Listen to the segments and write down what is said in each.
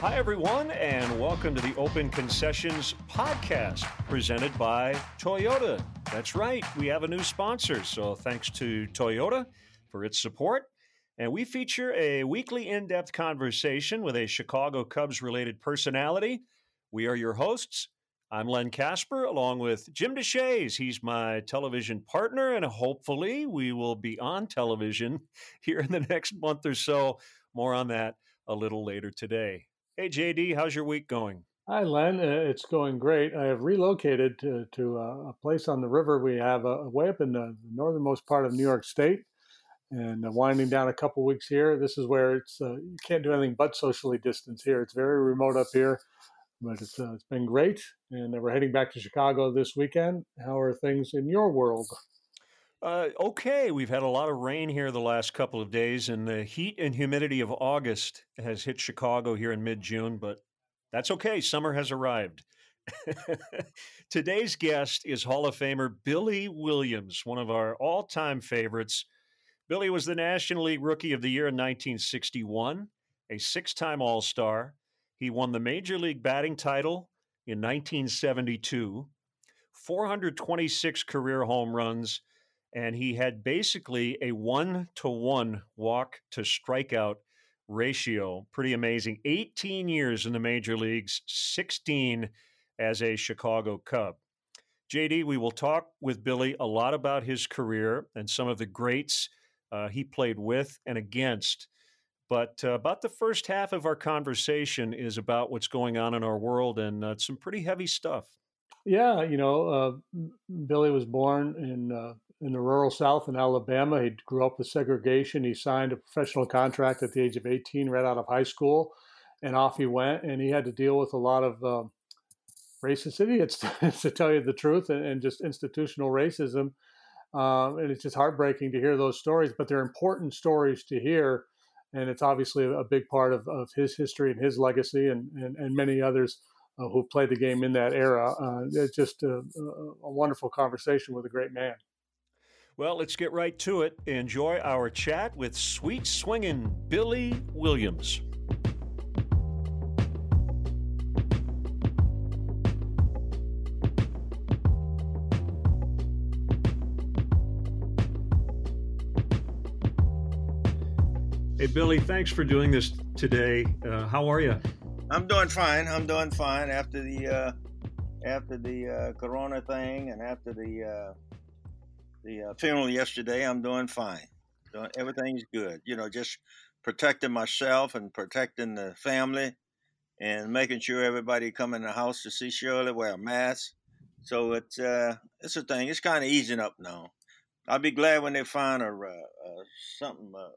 Hi, everyone, and welcome to the Open Concessions podcast presented by Toyota. That's right, we have a new sponsor, so thanks to Toyota for its support. And we feature a weekly in depth conversation with a Chicago Cubs related personality. We are your hosts. I'm Len Kasper, along with Jim Deshaies. He's my television partner, and hopefully, we will be on television here in the next month or so. More on that a little later today. Hey, JD, how's your week going? Hi, Len. Uh, it's going great. I have relocated to, to a place on the river. We have uh, way up in the northernmost part of New York State and uh, winding down a couple weeks here. This is where it's uh, you can't do anything but socially distance here. It's very remote up here, but it's, uh, it's been great. And we're heading back to Chicago this weekend. How are things in your world? Uh, okay, we've had a lot of rain here the last couple of days, and the heat and humidity of August has hit Chicago here in mid June, but that's okay. Summer has arrived. Today's guest is Hall of Famer Billy Williams, one of our all time favorites. Billy was the National League Rookie of the Year in 1961, a six time All Star. He won the Major League batting title in 1972, 426 career home runs and he had basically a one to one walk to strikeout ratio. Pretty amazing. 18 years in the major leagues, 16 as a Chicago Cub. JD, we will talk with Billy a lot about his career and some of the greats uh, he played with and against. But uh, about the first half of our conversation is about what's going on in our world and uh, some pretty heavy stuff. Yeah, you know, uh, Billy was born in uh, in the rural South in Alabama. He grew up with segregation. He signed a professional contract at the age of 18, right out of high school, and off he went. And he had to deal with a lot of um, racist idiots, to tell you the truth, and, and just institutional racism. Um, and it's just heartbreaking to hear those stories, but they're important stories to hear. And it's obviously a big part of, of his history and his legacy, and, and, and many others uh, who played the game in that era. Uh, it's just a, a wonderful conversation with a great man. Well, let's get right to it. Enjoy our chat with sweet swinging Billy Williams. Hey, Billy, thanks for doing this today. Uh, how are you? I'm doing fine. I'm doing fine after the uh, after the uh, Corona thing and after the uh, the uh, funeral yesterday. I'm doing fine. Doing, everything's good. You know, just protecting myself and protecting the family and making sure everybody come in the house to see Shirley wear a mask. So it's uh, it's a thing. It's kind of easing up now. I'll be glad when they find a uh, uh, something uh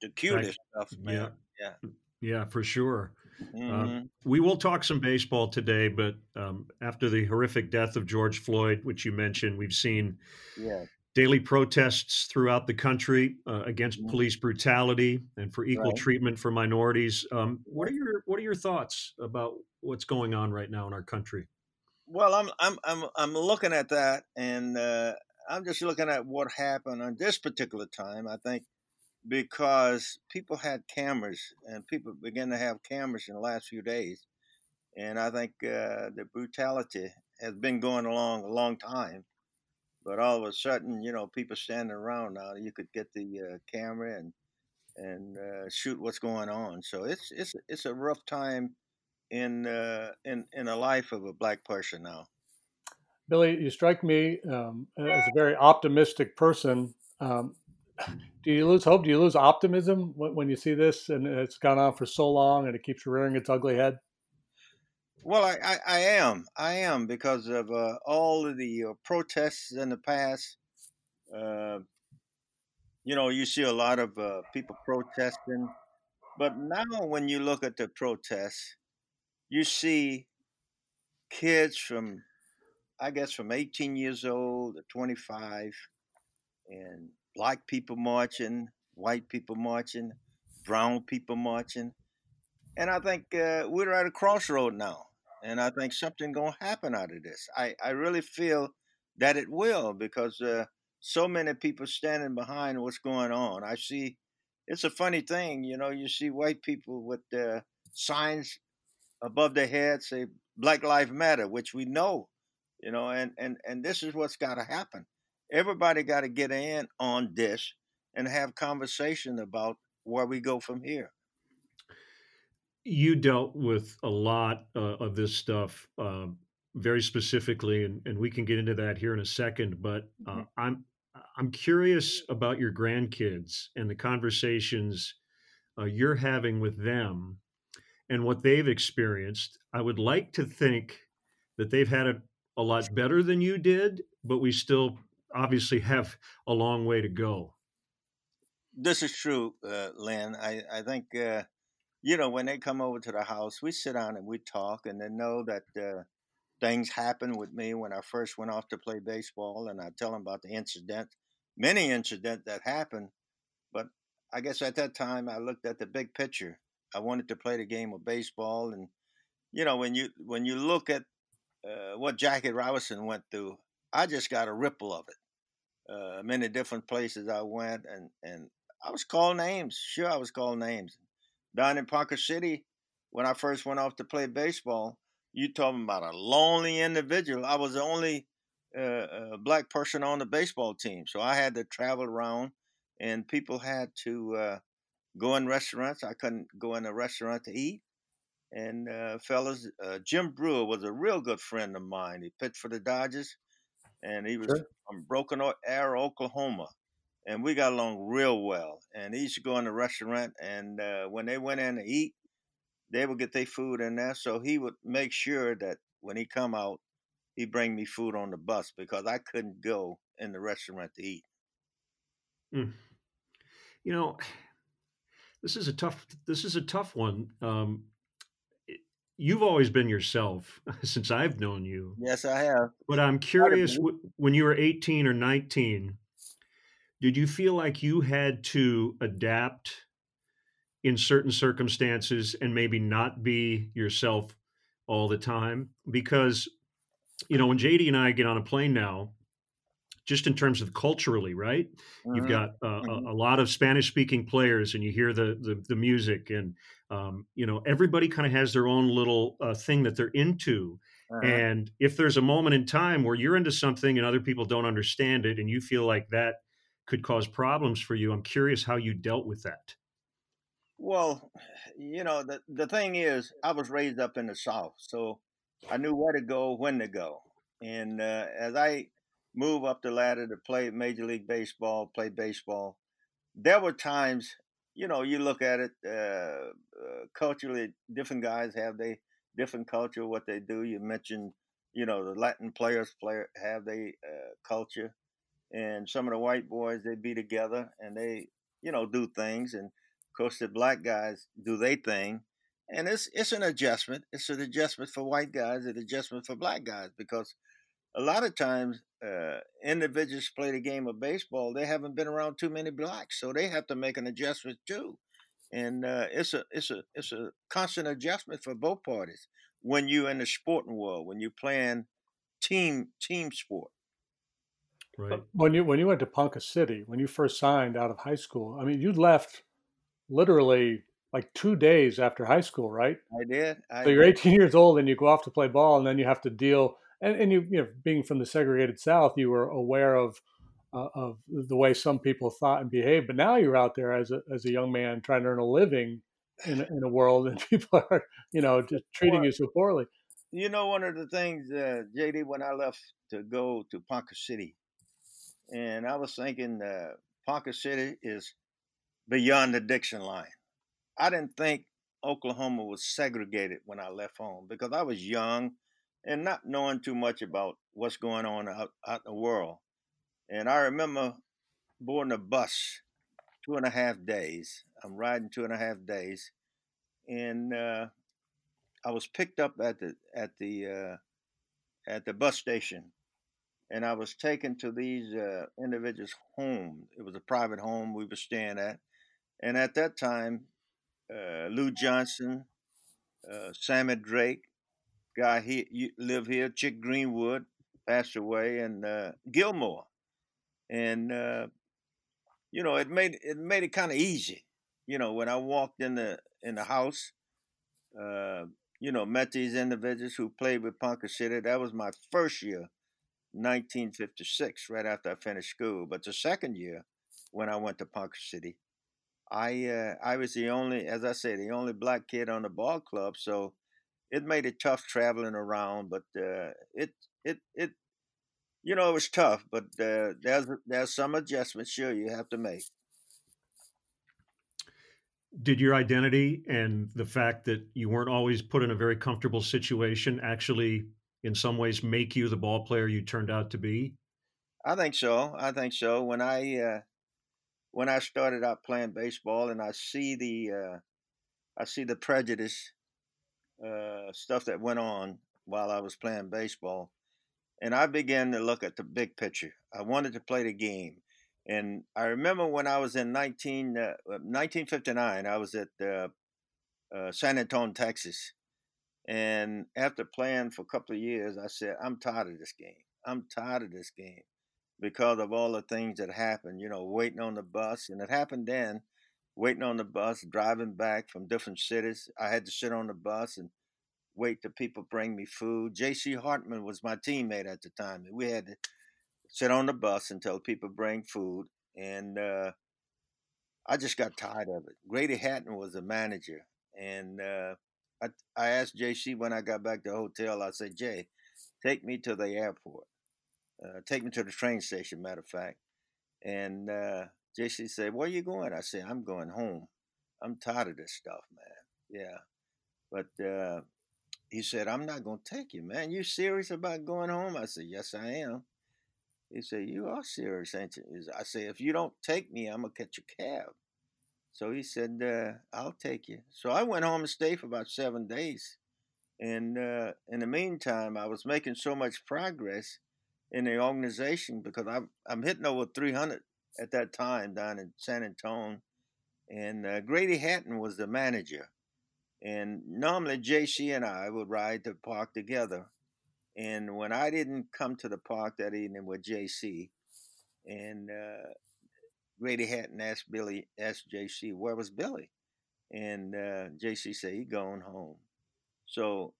the cutest stuff, man. Yeah, yeah, yeah, for sure. Mm-hmm. Uh, we will talk some baseball today, but um, after the horrific death of George Floyd, which you mentioned, we've seen yeah. daily protests throughout the country uh, against mm-hmm. police brutality and for equal right. treatment for minorities. Um, what are your What are your thoughts about what's going on right now in our country? Well, I'm I'm I'm I'm looking at that, and uh, I'm just looking at what happened on this particular time. I think because people had cameras and people began to have cameras in the last few days. And I think uh, the brutality has been going along a long time. But all of a sudden, you know, people standing around now, you could get the uh, camera and and uh, shoot what's going on. So it's it's it's a rough time in uh, in in the life of a black person now. Billy, you strike me um, as a very optimistic person. Um, do you lose hope? Do you lose optimism when, you see this and it's gone on for so long and it keeps rearing its ugly head? Well, I, I, I am. I am because of uh, all of the uh, protests in the past. Uh, you know, you see a lot of uh, people protesting. But now, when you look at the protests, you see kids from, I guess, from 18 years old to 25 and black people marching, white people marching, brown people marching. And I think uh, we're at a crossroad now. And I think something going to happen out of this. I, I really feel that it will because uh, so many people standing behind what's going on. I see it's a funny thing, you know, you see white people with uh, signs above their heads say Black Lives Matter, which we know, you know, and and and this is what's got to happen. Everybody got to get in on this and have conversation about where we go from here. You dealt with a lot uh, of this stuff uh, very specifically, and, and we can get into that here in a second. But uh, mm-hmm. I'm I'm curious about your grandkids and the conversations uh, you're having with them and what they've experienced. I would like to think that they've had it a lot better than you did, but we still obviously have a long way to go. This is true, uh, Len. I, I think, uh, you know, when they come over to the house, we sit down and we talk, and they know that uh, things happened with me when I first went off to play baseball, and I tell them about the incident, many incidents that happened. But I guess at that time, I looked at the big picture. I wanted to play the game of baseball, and you know, when you when you look at uh, what Jackie Robinson went through, I just got a ripple of it. Uh, many different places I went, and and I was called names. Sure, I was called names. Down in Ponca City, when I first went off to play baseball, you talking about a lonely individual. I was the only uh, uh, black person on the baseball team, so I had to travel around, and people had to uh, go in restaurants. I couldn't go in a restaurant to eat. And uh, fellas, Jim Brewer was a real good friend of mine. He pitched for the Dodgers, and he was sure. from Broken Arrow, Oklahoma and we got along real well. And he used to go in the restaurant, and uh, when they went in to eat, they would get their food in there. So he would make sure that when he come out, he bring me food on the bus because I couldn't go in the restaurant to eat. Mm. You know, this is a tough. This is a tough one. Um, you've always been yourself since I've known you. Yes, I have. But I'm curious, when you were 18 or 19 did you feel like you had to adapt in certain circumstances and maybe not be yourself all the time? Because, you know, when JD and I get on a plane now, just in terms of culturally, right? Mm-hmm. You've got uh, mm-hmm. a, a, lot of Spanish speaking players, and you hear the the, the music, and um, you know everybody kind of has their own little uh, thing that they're into. Uh-huh. And if there's a moment in time where you're into something and other people don't understand it, and you feel like that could cause problems for you. I'm curious how you dealt with that. Well, you know, the the thing is, I was raised up in the South, so I knew where to go, when to go. And uh, as I move up the ladder to play Major League Baseball, play baseball, there were times, you know, you look at it uh, uh, culturally, different guys have they different culture, what they do. You mentioned, you know, the Latin players play have they uh, culture. And some of the white boys they be together and they you know do things. And of course the black guys do their thing. And it's it's an adjustment. It's an adjustment for white guys an adjustment for black guys because a lot of times uh, individuals play the game of baseball they haven't been around too many blacks so they have to make an adjustment too and uh, it's a it's a it's a constant adjustment for both parties when you're in the sporting world when you're playing team team sport Right. When you when you went to Ponca City, when you first signed out of high school, I mean, you left literally like two days after high school, right? I did. I so you're 18 years old and you go off to play ball, and then you have to deal. And, and you, you know, being from the segregated South, you were aware of uh, of the way some people thought and behaved. But now you're out there as a as a young man trying to earn a living in in a world, and people are you know just treating you so poorly. You know, one of the things, uh, JD, when I left to go to Ponca City, and I was thinking uh, Ponca City is beyond the Dixon line. I didn't think Oklahoma was segregated when I left home because I was young and not knowing too much about what's going on out, out in the world. And I remember boarding a bus two and a half days. I'm riding two and a half days, and uh, I was picked up at the at the uh, at the bus station and I was taken to these uh, individuals' home. It was a private home we were staying at, and at that time, uh, Lou Johnson, uh, Sammy Drake, guy he lived here, Chick Greenwood passed away, and uh, Gilmore, and uh, you know it made it made it kind of easy. You know when I walked in the in the house, uh, you know, met these individuals who played with Ponca City. That was my first year, 1956, right after I finished school. But the second year, when I went to Ponca City, I uh, I was the only, as I said, the only black kid on the ball club. So it made it tough traveling around. But uh, it it it you know it was tough. But uh, there's there's some adjustments sure you have to make did your identity and the fact that you weren't always put in a very comfortable situation actually in some ways make you the ball player you turned out to be i think so i think so when i uh, when i started out playing baseball and i see the uh, i see the prejudice uh, stuff that went on while i was playing baseball and i began to look at the big picture i wanted to play the game and I remember when I was in 19, uh, 1959, I was at uh, uh, San Antonio, Texas. And after playing for a couple of years, I said, I'm tired of this game. I'm tired of this game because of all the things that happened, you know, waiting on the bus. And it happened then, waiting on the bus, driving back from different cities. I had to sit on the bus and wait till people bring me food. J.C. Hartman was my teammate at the time. We had to sit on the bus until people bring food. And uh, I just got tired of it. Grady Hatton was the manager. And uh, I, I asked JC when I got back to the hotel, I said, Jay, take me to the airport. Uh, take me to the train station, matter of fact. And uh, JC said, Where you going? I said, I'm going home. I'm tired of this stuff, man. Yeah. But uh, he said, I'm not going to take you, man. You serious about going home? I said, Yes, I am. He said, You are serious, ain't you? I said, If you don't take me, I'm going to catch a cab. So he said, uh, I'll take you. So I went home and stayed for about seven days. And uh, in the meantime, I was making so much progress in the organization because I'm, I'm hitting over 300 at that time down in San Antonio. And uh, Grady Hatton was the manager. And normally JC and I would ride to park together. And when I didn't come to the park that evening with JC, and uh, Grady Hatton asked Billy, asked JC, where was Billy? And uh, JC said, he going home. So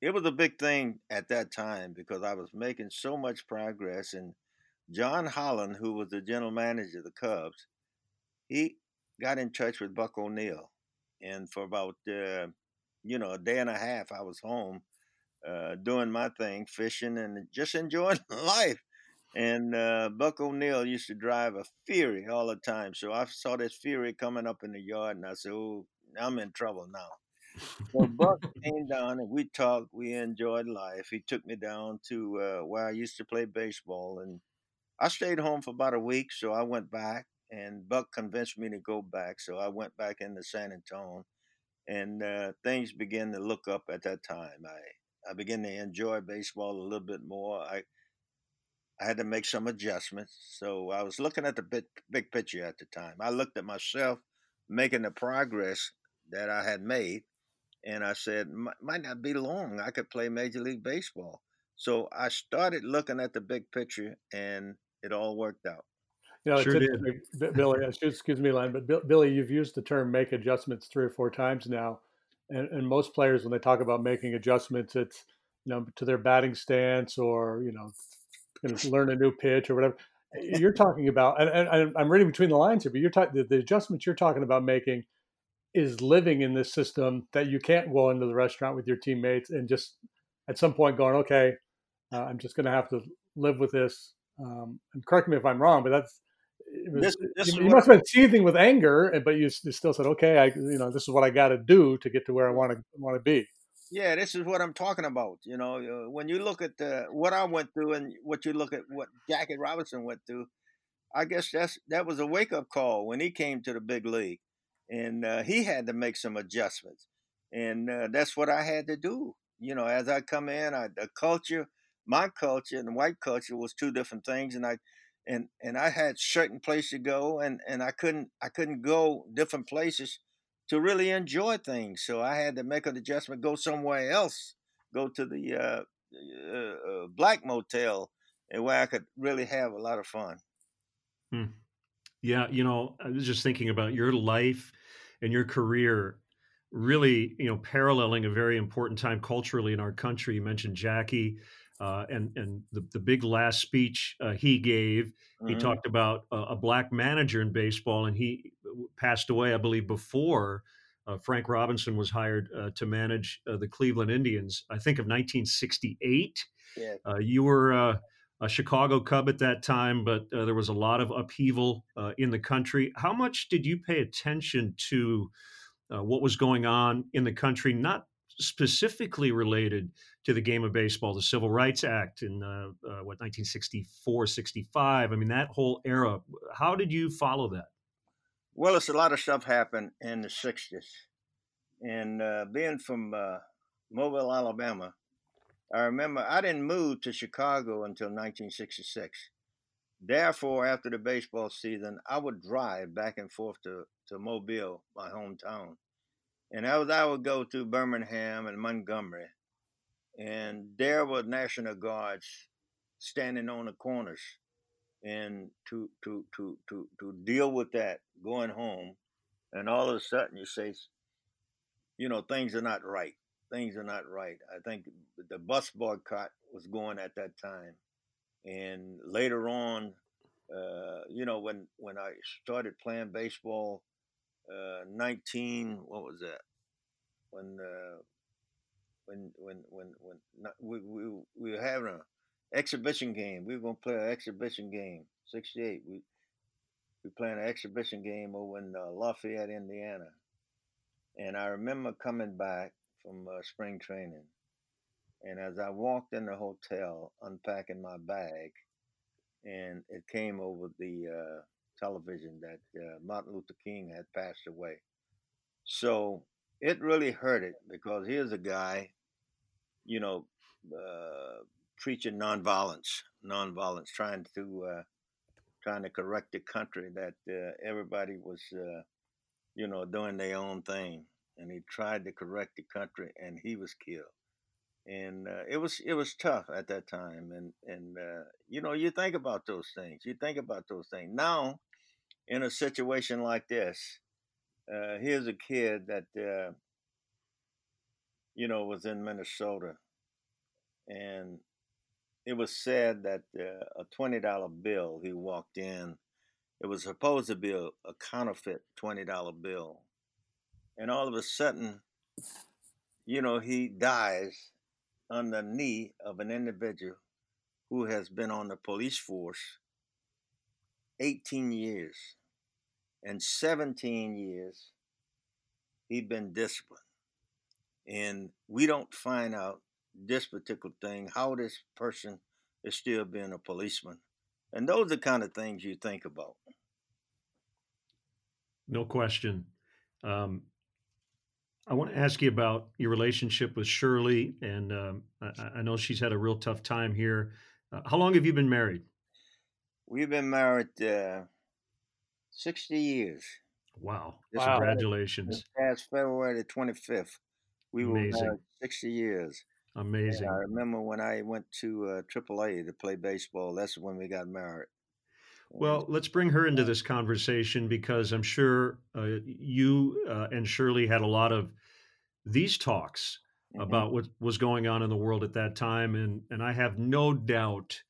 it was a big thing at that time because I was making so much progress. And John Holland, who was the general manager of the Cubs, he got in touch with Buck O'Neil, And for about, uh, you know, a day and a half, I was home uh, doing my thing, fishing and just enjoying life. And uh, Buck O'Neil used to drive a Fury all the time. So I saw this Fury coming up in the yard, and I said, "Oh, I'm in trouble now." so Buck came down, and we talked. We enjoyed life. He took me down to uh, where I used to play baseball, and I stayed home for about a week. So I went back, and Buck convinced me to go back. So I went back into San Antonio, and uh, things began to look up at that time. I I began to enjoy baseball a little bit more. I I had to make some adjustments. So I was looking at the big, big picture at the time. I looked at myself making the progress that I had made, and I said, might not be long. I could play Major League Baseball. So I started looking at the big picture, and it all worked out. You know, sure did. Billy, excuse me, Len, but Billy, you've used the term make adjustments three or four times now and, and most players when they talk about making adjustments, it's you know to their batting stance or you know going to learn a new pitch or whatever. You're talking about, and, and I'm reading between the lines here, but you're talking the, the adjustments you're talking about making is living in this system that you can't go into the restaurant with your teammates and just at some point going, okay, uh, I'm just going to have to live with this. Um, and correct me if I'm wrong, but that's was, this, this you, you must have been seething with anger, but you, you still said, "Okay, I, you know, this is what I got to do to get to where I want to want to be." Yeah, this is what I'm talking about. You know, uh, when you look at the, what I went through and what you look at what Jackie Robinson went through, I guess that's that was a wake up call when he came to the big league, and uh, he had to make some adjustments, and uh, that's what I had to do. You know, as I come in, I, the culture, my culture and white culture was two different things, and I and and I had certain places to go, and and I couldn't I couldn't go different places to really enjoy things. So I had to make an adjustment, go somewhere else, go to the uh, uh, uh, black motel, and where I could really have a lot of fun. Hmm. Yeah, you know, I was just thinking about your life and your career. really, you know, paralleling a very important time culturally in our country. You mentioned Jackie. Uh, and and the, the big last speech uh, he gave, mm-hmm. he talked about a, a, black manager in baseball, and he passed away, I believe, before uh, Frank Robinson was hired uh, to manage uh, the Cleveland Indians. I think of 1968. Yeah. Uh, you were a Chicago Cub at that time, but there was a lot of upheaval in the country. How much did you pay attention to what was going on in the country, not specifically related to the game of baseball, the Civil Rights Act in uh, uh, what 1964, 65. I mean, that whole era. How did you follow that? Well, it's a lot of stuff happened in the 60s, and uh, being from uh, Mobile, Alabama, I remember I didn't move to Chicago until 1966. Therefore, after the baseball season, I would drive back and forth to, to Mobile, my hometown and as I would go through Birmingham and Montgomery, and there were National Guards standing on the corners, and to to to to to deal with that going home, and all of a sudden you say, you know, things are not right. Things are not right. I think the bus boycott was going at that time, and later on, uh, you know, when when I started playing baseball uh, 19 what was that when uh, when when when when not, we, we we were having an exhibition game. We were to play an exhibition game 68 we we playing an exhibition game over in uh, Lafayette Indiana. And I remember coming back from uh, spring training. And as I walked in the hotel unpacking my bag and it came over the uh, television that uh, Martin Luther King had passed away. So it really hurt it because here's a guy, you know, uh, preaching nonviolence, nonviolence, trying to uh, trying to correct the country that uh, everybody was, uh, you know, doing their own thing, and he tried to correct the country, and he was killed. And uh, it was it was tough at that time, and and uh, you know you think about those things, you think about those things. Now in a situation like this, here's a kid that you know was in Minnesota, and it was said that uh, a twenty dollar bill he walked in, it was supposed to be a, a counterfeit twenty dollar bill, and all of a sudden, you know, he dies on the knee of an individual who has been on the police force 18 years and 17 years he'd been disciplined. And we don't find out this particular thing, how this person is still being a policeman. And those are the kind of things you think about. No question. Um, I want to ask you about your relationship with Shirley, and um, I, I, know she's had a real tough time here. Uh, how long have you been married? We've been married uh, 60 years. Wow. This wow. Congratulations. This past February the 25th, we Amazing. were married 60 years. Amazing. And I remember when I went to uh, AAA to play baseball, that's when we got married. Well, let's bring her into this conversation because I'm sure uh, you uh, and Shirley had a lot of these talks mm-hmm. about what was going on in the world at that time, and and I have no doubt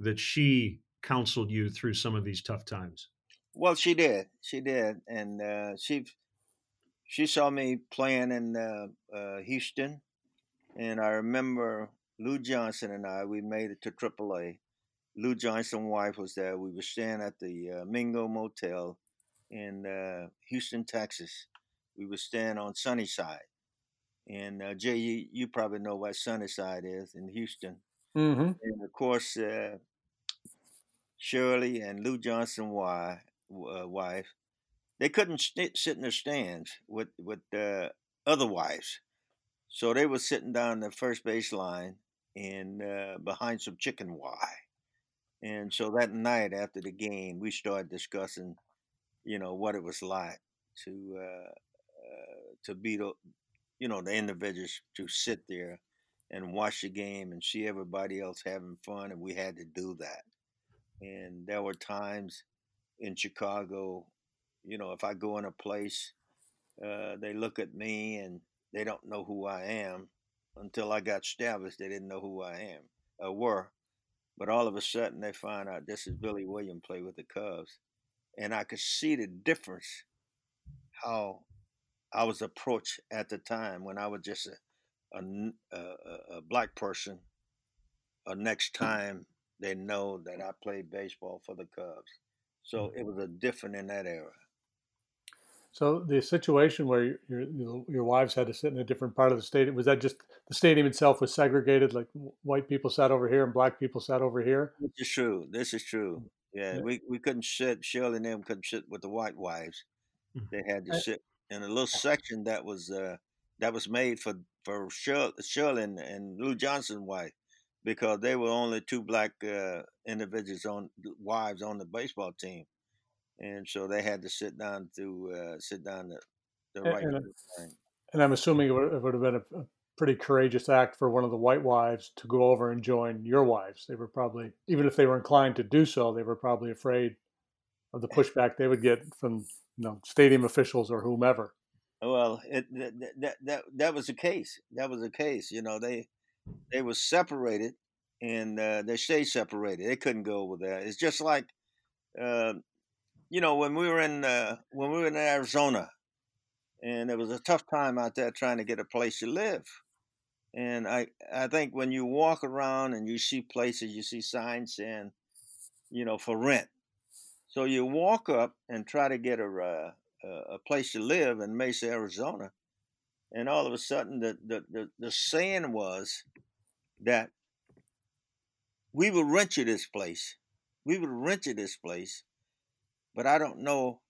that she counseled you through some of these tough times. Well, she did. She did, and uh, she she saw me playing in uh, uh, Houston, and I remember Lou Johnson and I. We made it to AAA. Lou Johnson's wife was there. We were staying at the uh, Mingo Motel in uh, Houston, Texas. We were staying on Sunnyside, and uh, Jay, you, you, probably know what Sunnyside is in Houston. Mm-hmm. And of course, Shirley and Lou Johnson wife uh, wife, they couldn't sit, sit in the stands with with uh, other wives, so they were sitting down the first base line and uh, behind some chicken wire. And so that night after the game, we started discussing, you know, what it was like to uh, uh, to be the, you know, the individuals to sit there and watch the game and see everybody else having fun, and we had to do that. And there were times in Chicago, you know, if I go in a place uh, they look at me and they don't know who I am. Until I got established, they didn't know who I am or uh, were. But all of a sudden, they find out this is Billy Williams play with the Cubs, and I could see the difference how I was approached at the time when I was just a, a, a, a black person. Or next time they know that I played baseball for the Cubs, so it was a different in that era. So the situation where your your wives had to sit in a different part of the stadium was that just the stadium itself was segregated, like white people sat over here and black people sat over here. This is true. This is true. Yeah, yeah. we we couldn't sit. Shirley and them couldn't sit with the white wives. Mm. They had to sit in a little section that was uh, that was made for for Shirley, Shirley and, and Lou Johnson's wife because they were only two black uh, individuals on wives on the baseball team and so they had to sit down to uh, sit down the, the right. And, and, I'm assuming it would, it would have been a, a, pretty courageous act for one of the white wives to go over and join your wives. They were probably, even if they were inclined to do so, they were probably afraid of the pushback they would get from you know stadium officials or whomever. Well, it, that, that that that was the case. That was the case. You know, they they were separated and uh, they stayed separated. They couldn't go over there. It's just like uh, you know, when we were in uh, when we were in Arizona, and it was a tough time out there trying to get a place to live. And I I think when you walk around and you see places, you see signs saying, you know, for rent. So you walk up and try to get a uh, a place to live in Mesa, Arizona, and all of a sudden the the the, the saying was that we will rent you this place. We will rent you this place but I don't know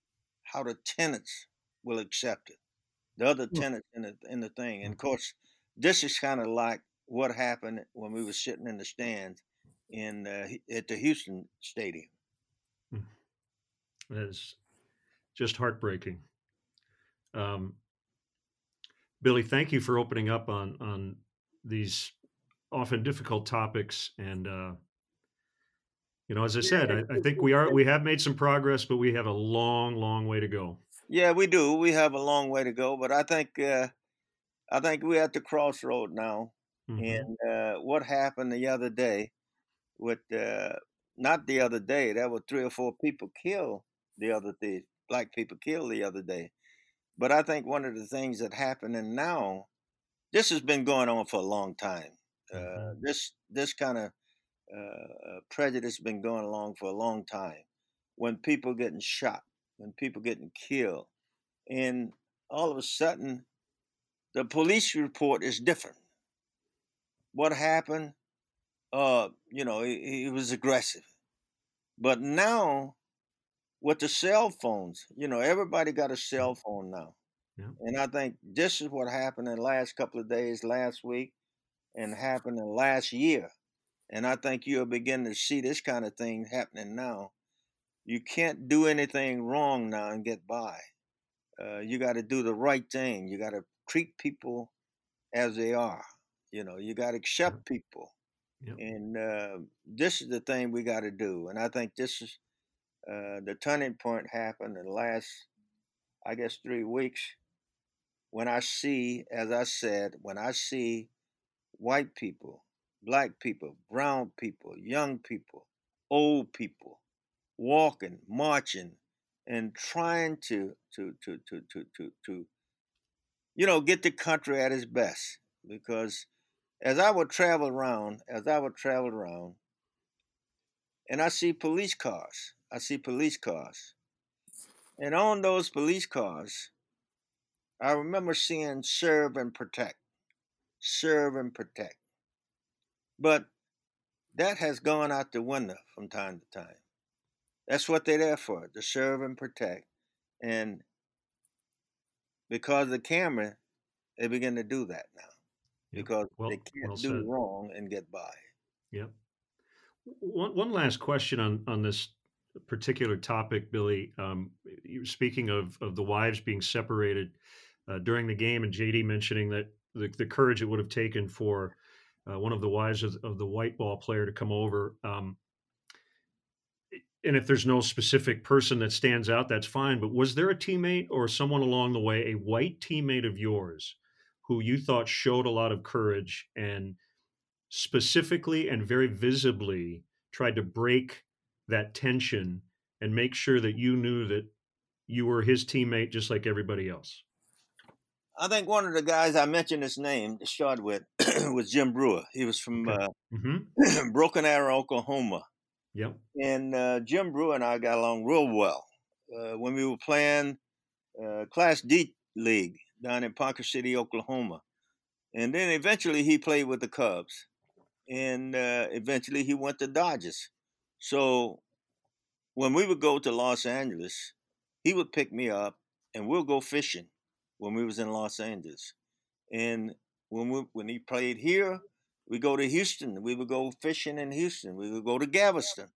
how the tenants will accept it. The other hmm. tenants in the in the thing, and of course, this is kind of like what happened when we were sitting in the stands in uh, at the Houston Stadium. That is just heartbreaking. Um, Billy, thank you for opening up on on these often difficult topics and uh, you know, as I said, I, I, think we are we have made some progress, but we have a long, long way to go. Yeah, we do. We have a long way to go, but I think uh, I think we're at the crossroad now. Mm-hmm. And uh, what happened the other day with uh, not the other day, there were three or four people killed the other day, black people killed the other day. But I think one of the things that happened and now, this has been going on for a long time. Uh, mm-hmm. This this kind of uh, prejudice been going along for a long time. When people getting shot, when people getting killed, and all of a sudden, the police report is different. What happened? Uh, you know, he, he was aggressive, but now with the cell phones, you know, everybody got a cell phone now. Yeah. And I think this is what happened in the last couple of days, last week, and happened in last year. And I think you'll begin to see this kind of thing happening now. You can't do anything wrong now and get by. Uh, you got to do the right thing. You got to treat people as they are. You know, you got to accept people. Yep. And uh, this is the thing we got to do. And I think this is uh, the turning point happened in the last, I guess, three weeks when I see, as I said, when I see white people black people, brown people, young people, old people, walking, marching, and trying to to to to to to, to you know get the country at its best. Because as I would travel around, as I would travel around, and I see police cars, I see police cars, and on those police cars, I remember seeing serve and protect, serve and protect. But that has gone out the window from time to time. That's what they're there for, to serve and protect. And because of the camera, they begin to do that now. Yep. Because well, they can't well do wrong and get by. Yep. One, one last question on, on this particular topic, Billy. Um, speaking of, of the wives being separated uh, during the game, and JD mentioning that the, the courage it would have taken for uh, one of the wives of, of, the white ball player to come over. Um, and if there's no specific person that stands out, that's fine. But was there a teammate or someone along the way, a white teammate of yours, who you thought showed a lot of courage and specifically and very visibly tried to break that tension and make sure that you knew that you were his teammate just like everybody else? I think one of the guys I mentioned his name to start with was Jim Brewer. He was from okay. uh, mm-hmm. Broken Arrow, Oklahoma. Yep. And uh, Jim Brewer and I got along real well uh, when we were playing uh, Class D League down in Ponca City, Oklahoma. And then eventually he played with the Cubs. And uh, eventually he went to Dodgers. So when we would go to Los Angeles, he would pick me up and we'll go fishing when we was in Los Angeles. And when we, when he played here, we go to Houston. We would go fishing in Houston. We would go to Galveston.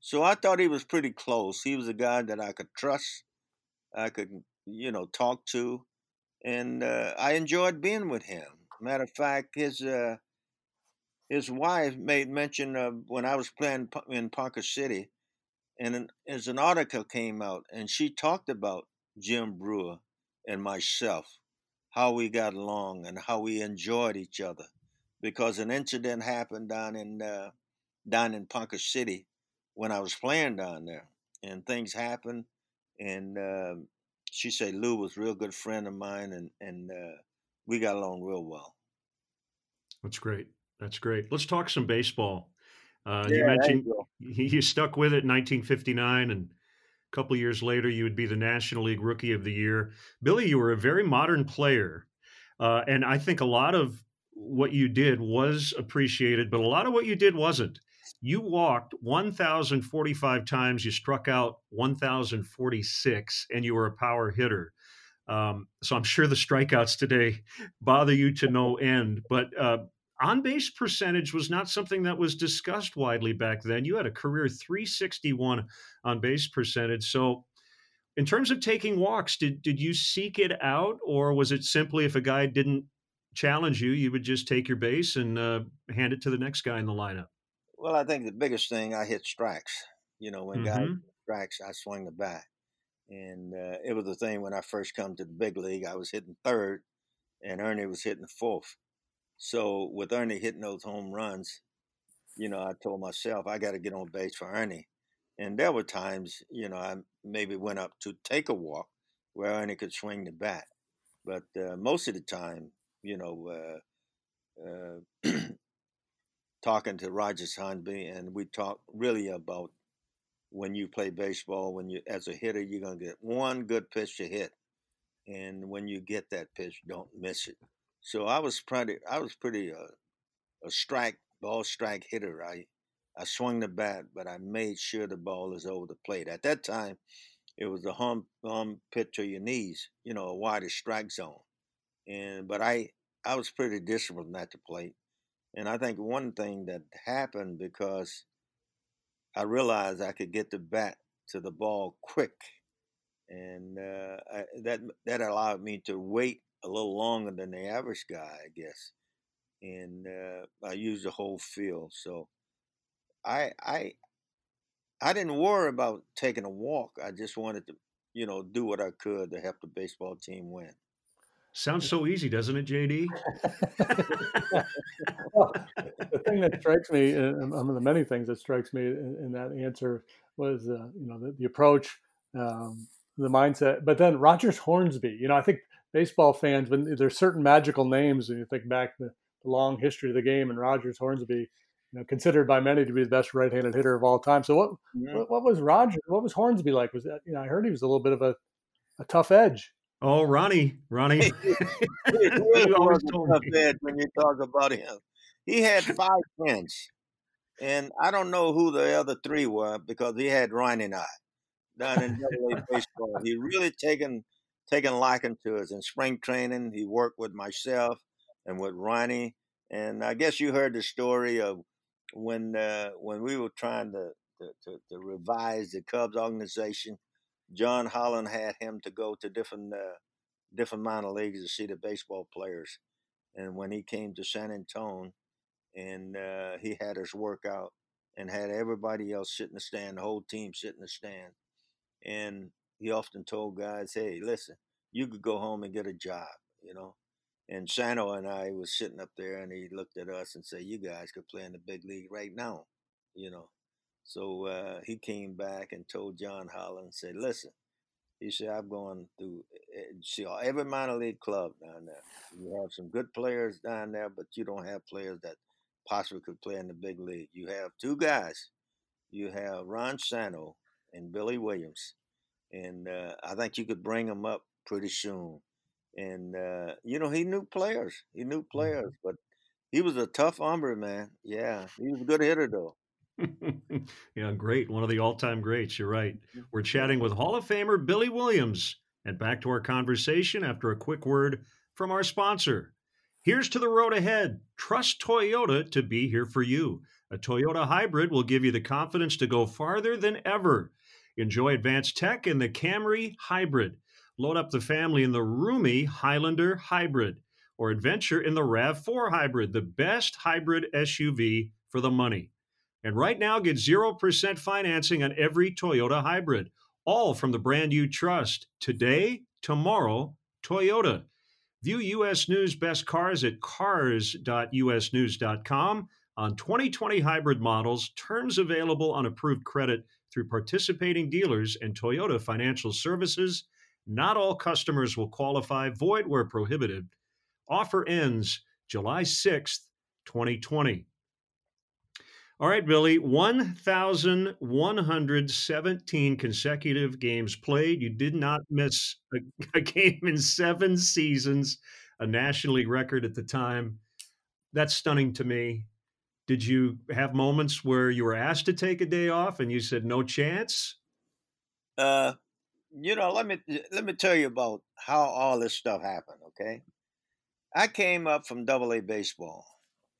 So I thought he was pretty close. He was a guy that I could trust. I could, you know, talk to, and uh, I enjoyed being with him. Matter of fact, his uh, his wife made mention of when I was playing in Ponca City and an, as an article came out, and she talked about Jim Brewer and myself, how we got along and how we enjoyed each other, because an incident happened down in uh, down in Ponca City when I was playing down there, and things happened, and uh, she said Lou was a real good friend of mine, and and uh, we got along real well. That's great. That's great. Let's talk some baseball. Uh, yeah, you mentioned you, you, stuck with it in 1959, and couple years later, you would be the National League Rookie of the Year. Billy, you were a very modern player, uh, and I think a lot of what you did was appreciated, but a lot of what you did wasn't. You walked 1,045 times, you struck out 1,046, and you were a power hitter. Um, so I'm sure the strikeouts today bother you to no end. But uh, on base percentage was not something that was discussed widely back then. You had a career 361 on base percentage. So, in terms of taking walks, did, did you seek it out, or was it simply if a guy didn't challenge you, you would just take your base and uh, hand it to the next guy in the lineup? Well, I think the biggest thing I hit strikes. You know, when mm-hmm. guys strikes, I swing the bat, and uh, it was the thing when I first come to the big league. I was hitting third, and Ernie was hitting fourth so with Ernie hitting those home runs, you know, I told myself I got to get on base for Ernie. And there were times, you know, I maybe went up to take a walk where Ernie could swing the bat. But uh, most of the time, you know, uh, uh, talking to Roger Hornsby, and we talked really about when you play baseball, when you as a hitter, you're gonna get one good pitch to hit, and when you get that pitch, don't miss it. So I was pretty, I was pretty uh, a strike ball strike hitter. I I swung the bat, but I made sure the ball is over the plate. At that time, it was a hum hum pit to your knees, you know, a wider strike zone. And but I I was pretty disciplined at the plate, and I think one thing that happened because I realized I could get the bat to the ball quick, and uh, I, that that allowed me to wait a little longer than the average guy, I guess. And uh, I used the whole field, so I I I didn't worry about taking a walk. I just wanted to, you know, do what I could to help the baseball team win. Sounds so easy, doesn't it, JD? well, the thing that strikes me, uh, among the many things that strikes me in, in that answer, was uh, you know the, the approach, um, the mindset. But then Rogers Hornsby, you know, I think baseball fans, when there's certain magical names, and you think back the, the long history of the game, and Rogers Hornsby, you know, considered by many to be the best right-handed hitter of all time. So what, yeah. what, what was Rogers? What was Hornsby like? Was that you know I heard he was a little bit of a, a tough edge. Oh, Ronnie, Ronnie, he always tough edge when you talk about him. He had five pins, and I don't know who the other three were because he had Ronnie and I down in AA baseball. He really taken taken liking to us in spring training. He worked with myself and with Ronnie. And I guess you heard the story of when uh, when we were trying to, to, to, to, revise the Cubs organization. John Holland had him to go to different uh, different minor leagues to see the baseball players. And when he came to San Antonio, and uh, he had us work out and had everybody else sit in the stand, the whole team sit in the stand. And he often told guys, "Hey, listen, you could go home and get a job," you know. And Santo and I was sitting up there, and he looked at us and said, "You guys could play in the big league right now," you know. So uh, he came back and told John Holland, said, "Listen," he said, "I'm going through eh, see every minor league club down there. You have some good players down there, but you don't have players that possibly could play in the big league. You have two guys. You have Ron Santo and Billy Williams, and uh, I think you could bring him up pretty soon." And uh, you know, he knew players. He knew Mm-hmm. players, but he was a tough hombre, man. Yeah, he was a good hitter, though. yeah, great. One of the all time greats. You're right. Mm-hmm. We're chatting with Hall of Famer Billy Williams. And back to our conversation after a quick word from our sponsor. Here's to the road ahead. Trust Toyota to be here for you. A Toyota hybrid will give you the confidence to go farther than ever. Enjoy advanced tech in the Camry Hybrid. Load up the family in the roomy Highlander Hybrid or adventure in the RAV4 Hybrid, the best hybrid SUV for the money. And right now, get 0% financing on every Toyota hybrid, all from the brand you trust. Today, tomorrow, Toyota. View U.S. News Best Cars at cars.usnews.com on 2020 hybrid models, terms available on approved credit through participating dealers and Toyota Financial Services. Not all customers will qualify, void where prohibited. Offer ends July 6th, 2020. All right, Billy, 1,117 consecutive games played. You did not miss a, a, game in seven seasons, a National League record at the time. That's stunning to me. Did you have moments where you were asked to take a day off and you said no chance? Uh, you know, let me let me tell you about how all this stuff happened. Okay, I came up from Double A baseball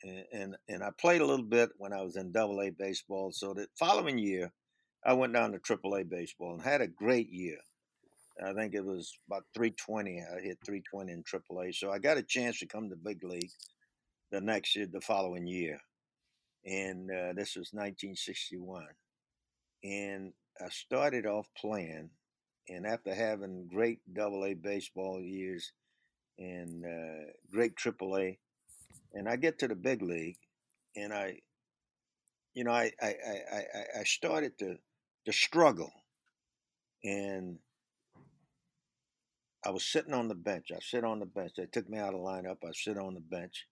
and, and and I played a little bit when I was in Double A baseball. So the following year, I went down to Triple A baseball and had a great year. I think it was about 320. I hit 320 in Triple A, so I got a chance to come to big league the next year, the following year, and uh, this was 1961. And I started off playing, and after having great Double A baseball years and uh, great Triple A and I get to the big league, and I, you know, I I I, I started to to struggle, and I was sitting on the bench. I sit on the bench. They took me out of lineup. I sit on the bench,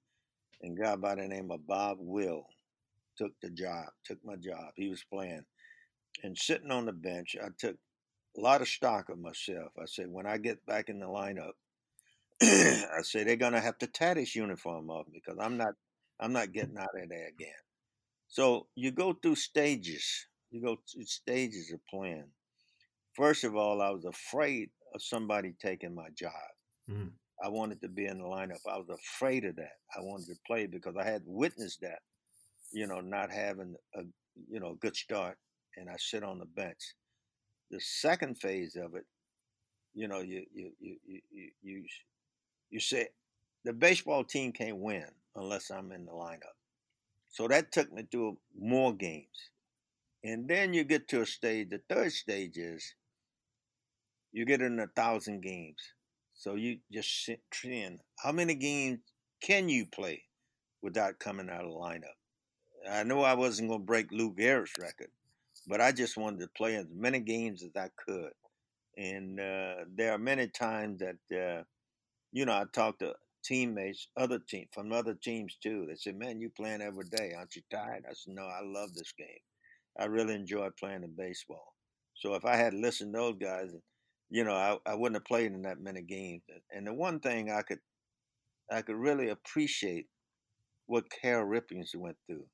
and guy by the name of Bob Will took the job, took my job. He was playing, and sitting on the bench, I took a lot of stock of myself. I said, when I get back in the lineup, I said they're gonna have to tie this uniform off because I'm not I'm not getting out of there again. So you go through stages. You go through stages of playing. First of all, I was afraid of somebody taking my job. Mm. I wanted to be in the lineup. I was afraid of that. I wanted to play because I had witnessed that, you know, not having a you know good start, and I sit on the bench. The second phase of it, you know, you you you you you you say the baseball team can't win unless I'm in the lineup. So that took me through more games. And then you get to a stage, the third stage is you get in a thousand games. So you just seeing how many games can you play without coming out of the lineup. I know I wasn't going to break Lou Gehrig's record, but I just wanted to play as many games as I could. And uh, there are many times that uh, you know, I talked to teammates, other team from other teams too. They said, "Man, you playing every day, aren't you tired?" I said, "No, I love this game. I really enjoy playing the baseball." So if I had listened to those guys, you know, I, I wouldn't have played in that many games. And the one thing I could, I could really appreciate what Cal Ripkins went through,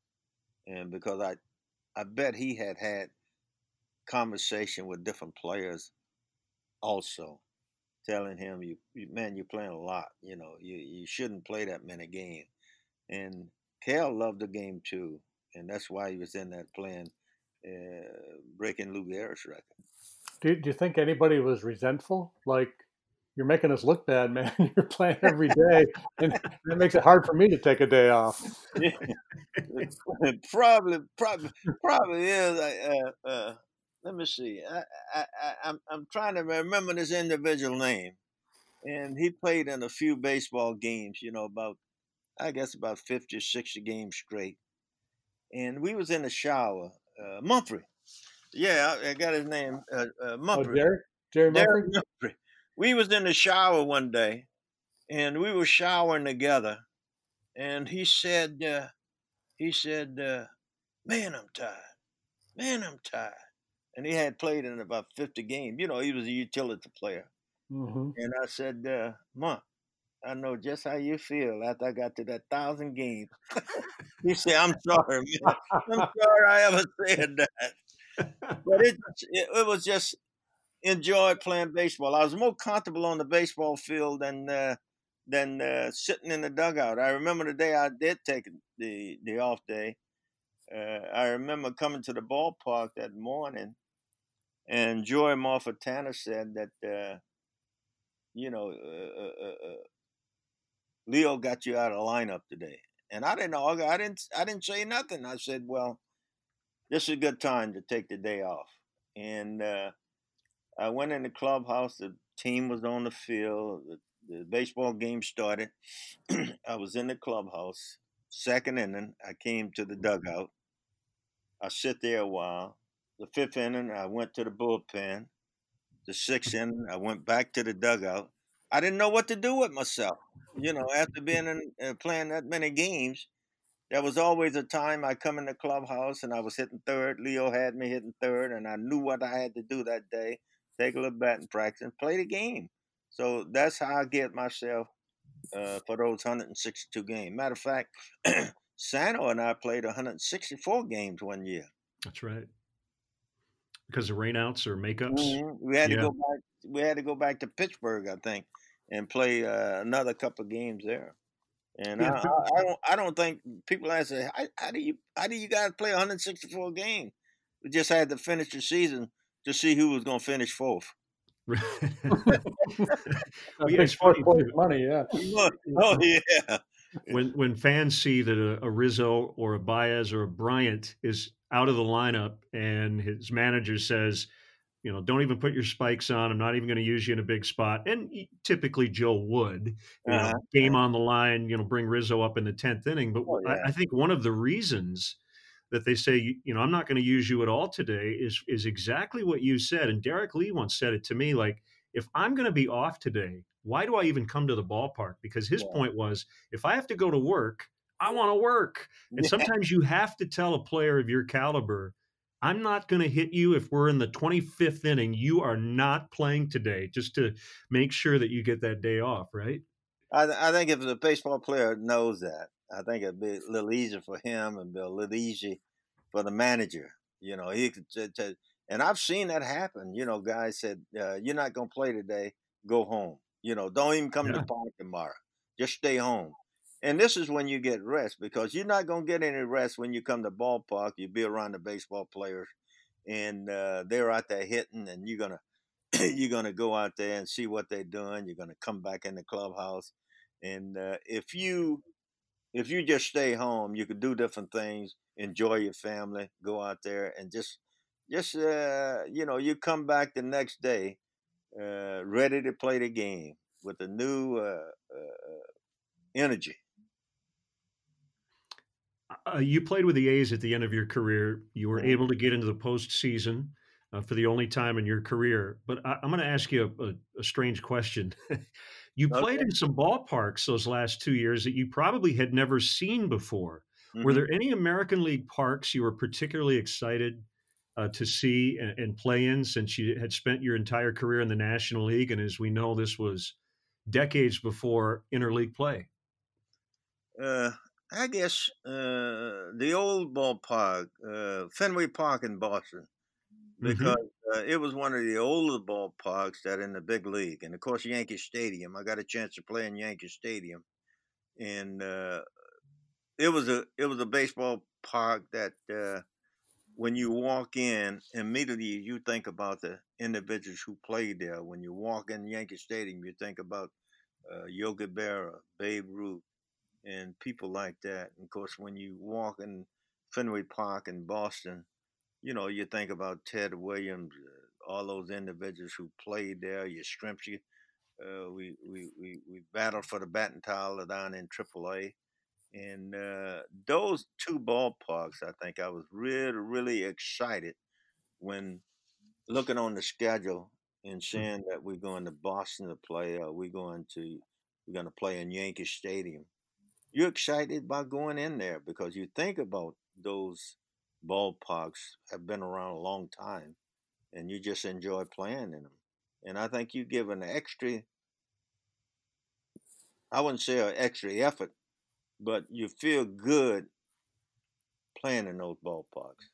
and because I, I bet he had had conversation with different players, also telling him, "You, you man, you're playing a lot. You know, you you shouldn't play that many games." And Cal loved the game too, and that's why he was in that playing, uh, breaking Lou Gehrig's record. Do, do you think anybody was resentful? Like, you're making us look bad, man. You're playing every day, and that makes it hard for me to take a day off. probably, probably, probably is. Uh, uh, let me see. I, I, I, I'm, I'm trying to remember this individual name, and he played in a few baseball games. You know, about I guess about 50 or 60 games straight. And we was in the shower. Uh, Mumphrey. Yeah, I, I got his name. Uh, uh, Mumphrey. Oh, Jerry? Jerry Mumphrey? Mumphrey? We was in the shower one day, and we were showering together. And he said, uh, he said, uh, man, I'm tired. Man, I'm tired. And he had played in about 50 games. You know, he was a utility player. Mm-hmm. And I said, uh, Mom, I know just how you feel after I got to that thousand games. he said I'm sorry, man. I'm sorry I ever said that. But it, it, it was just enjoyed playing baseball. I was more comfortable on the baseball field than uh, than uh, sitting in the dugout. I remember the day I did take the the off day. Uh, I remember coming to the ballpark that morning, and Joy Tanner said that uh, you know uh, uh, Leo got you out of lineup today. And I didn't know. I didn't. I didn't say nothing. I said, "Well, this is a good time to take the day off." And I went in the clubhouse. The team was on the field. The, the baseball game started. I was in the clubhouse. Second inning, I came to the dugout. I sit there a while. The fifth inning, I went to the bullpen. The sixth inning, I went back to the dugout. I didn't know what to do with myself. You know, after being in, uh, playing that many games, there was always a time I come in the clubhouse and I was hitting third. Leo had me hitting third, and I knew what I had to do that day. Take a little batting practice and play the game. So that's how I get myself uh, for those 162 games. Matter of fact, Santo and I played 164 games one year. That's right. Because of rainouts or makeups. Mm-hmm. We had yeah. to go back. We had to go back to Pittsburgh, I think, and play uh, another couple of games there. And yeah. I, I, I, don't I don't think people ask how, how do you how do you guys play 164 games? We just had to finish the season to see who was going to finish fourth. well, yeah, fourth money, yeah. Oh yeah. When when fans see that a, a Rizzo or a Baez or a Bryant is out of the lineup and his manager says, you know, don't even put your spikes on. I'm not even going to use you in a big spot. And typically Joe would, you uh-huh. know, game on the line, you know, bring Rizzo up in the 10th inning. But oh, yeah. I, I, think one of the reasons that they say, you know, I'm not going to use you at all today is, is exactly what you said. And Derrek Lee once said it to me, like, if I'm going to be off today, why do I even come to the ballpark? Because his yeah. point was, if I have to go to work, I want to work. And sometimes you have to tell a player of your caliber, I'm not going to hit you if we're in the 25th inning. You are not playing today, just to make sure that you get that day off, right? I, I think if the baseball player knows that, I think it'd be a little easier for him and be a little easy for the manager. You know, he could, to, to, and I've seen that happen. You know, guys said, uh, "You're not going to play today. Go home. You know, don't even come yeah. to the park tomorrow. Just stay home." And this is when you get rest because you're not going to get any rest when you come to ballpark. You be around the baseball players, and uh, they're out there hitting, and you're gonna you're gonna go out there and see what they're doing. You're gonna come back in the clubhouse, and uh, if you if you just stay home, you can do different things, enjoy your family, go out there, and just just uh, you know you come back the next day uh, ready to play the game with a new uh, uh, energy. Uh, you played with the A's at the end of your career. You were mm-hmm. able to get into the postseason uh, for the only time in your career. But I, am going to ask you a, a, a strange question. you okay. played in some ballparks those last two years that you probably had never seen before. Mm-hmm. Were there any American League parks you were particularly excited uh, to see and, and, play in since you had spent your entire career in the National League? And as we know, this was decades before interleague play. Uh, I guess uh, the old ballpark, uh, Fenway Park in Boston. Because mm-hmm. uh, it was one of the older ballparks that in the big league, and of course Yankee Stadium. I got a chance to play in Yankee Stadium, and uh, it was a it was a baseball park that uh, when you walk in, immediately you think about the individuals who played there. When you walk in Yankee Stadium, you think about uh, Yogi Berra, Babe Ruth, and people like that. And of course, when you walk in Fenway Park in Boston, you know, you think about Ted Williams, uh, all those individuals who played there, Yastrzemski. Uh, we, we, we, we battled for the batting title down in AAA. And uh, those two ballparks, I think I was really, really excited when looking on the schedule and hmm. seeing that we're going to Boston to play, we're going to we're going to play in Yankee Stadium. You're excited about going in there because you think about those ballparks have been around a long time, and you just enjoy playing in them. And I think you give an extra, I wouldn't say an extra effort, but you feel good playing in those ballparks.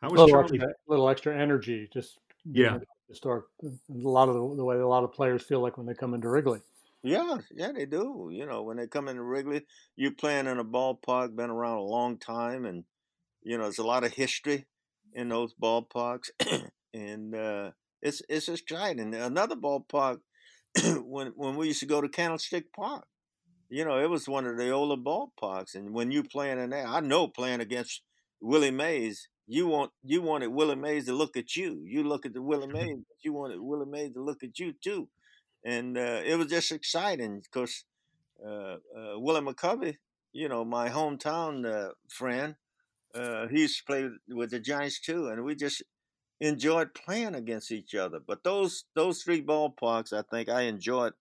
How was little Charlie? Extra, little extra energy, just yeah. Start a lot of the, the, way a lot of players feel like when they come into Wrigley. Yeah, yeah, they do. You know, when they come into Wrigley, you're playing in a ballpark, been around a long time, and you know, there's a lot of history in those ballparks, and uh, it's it's just exciting. Another ballpark when when we used to go to Candlestick Park, you know, it was one of the older ballparks. And when you playing in there, I know playing against Willie Mays, you want you wanted Willie Mays to look at you. You look at the Willie Mays, but you wanted Willie Mays to look at you too. And uh, it was just exciting because uh, uh, Willie McCovey, you know, my hometown uh, friend, uh, he used to play with the Giants too, and we just enjoyed playing against each other. But those those three ballparks, I think I enjoyed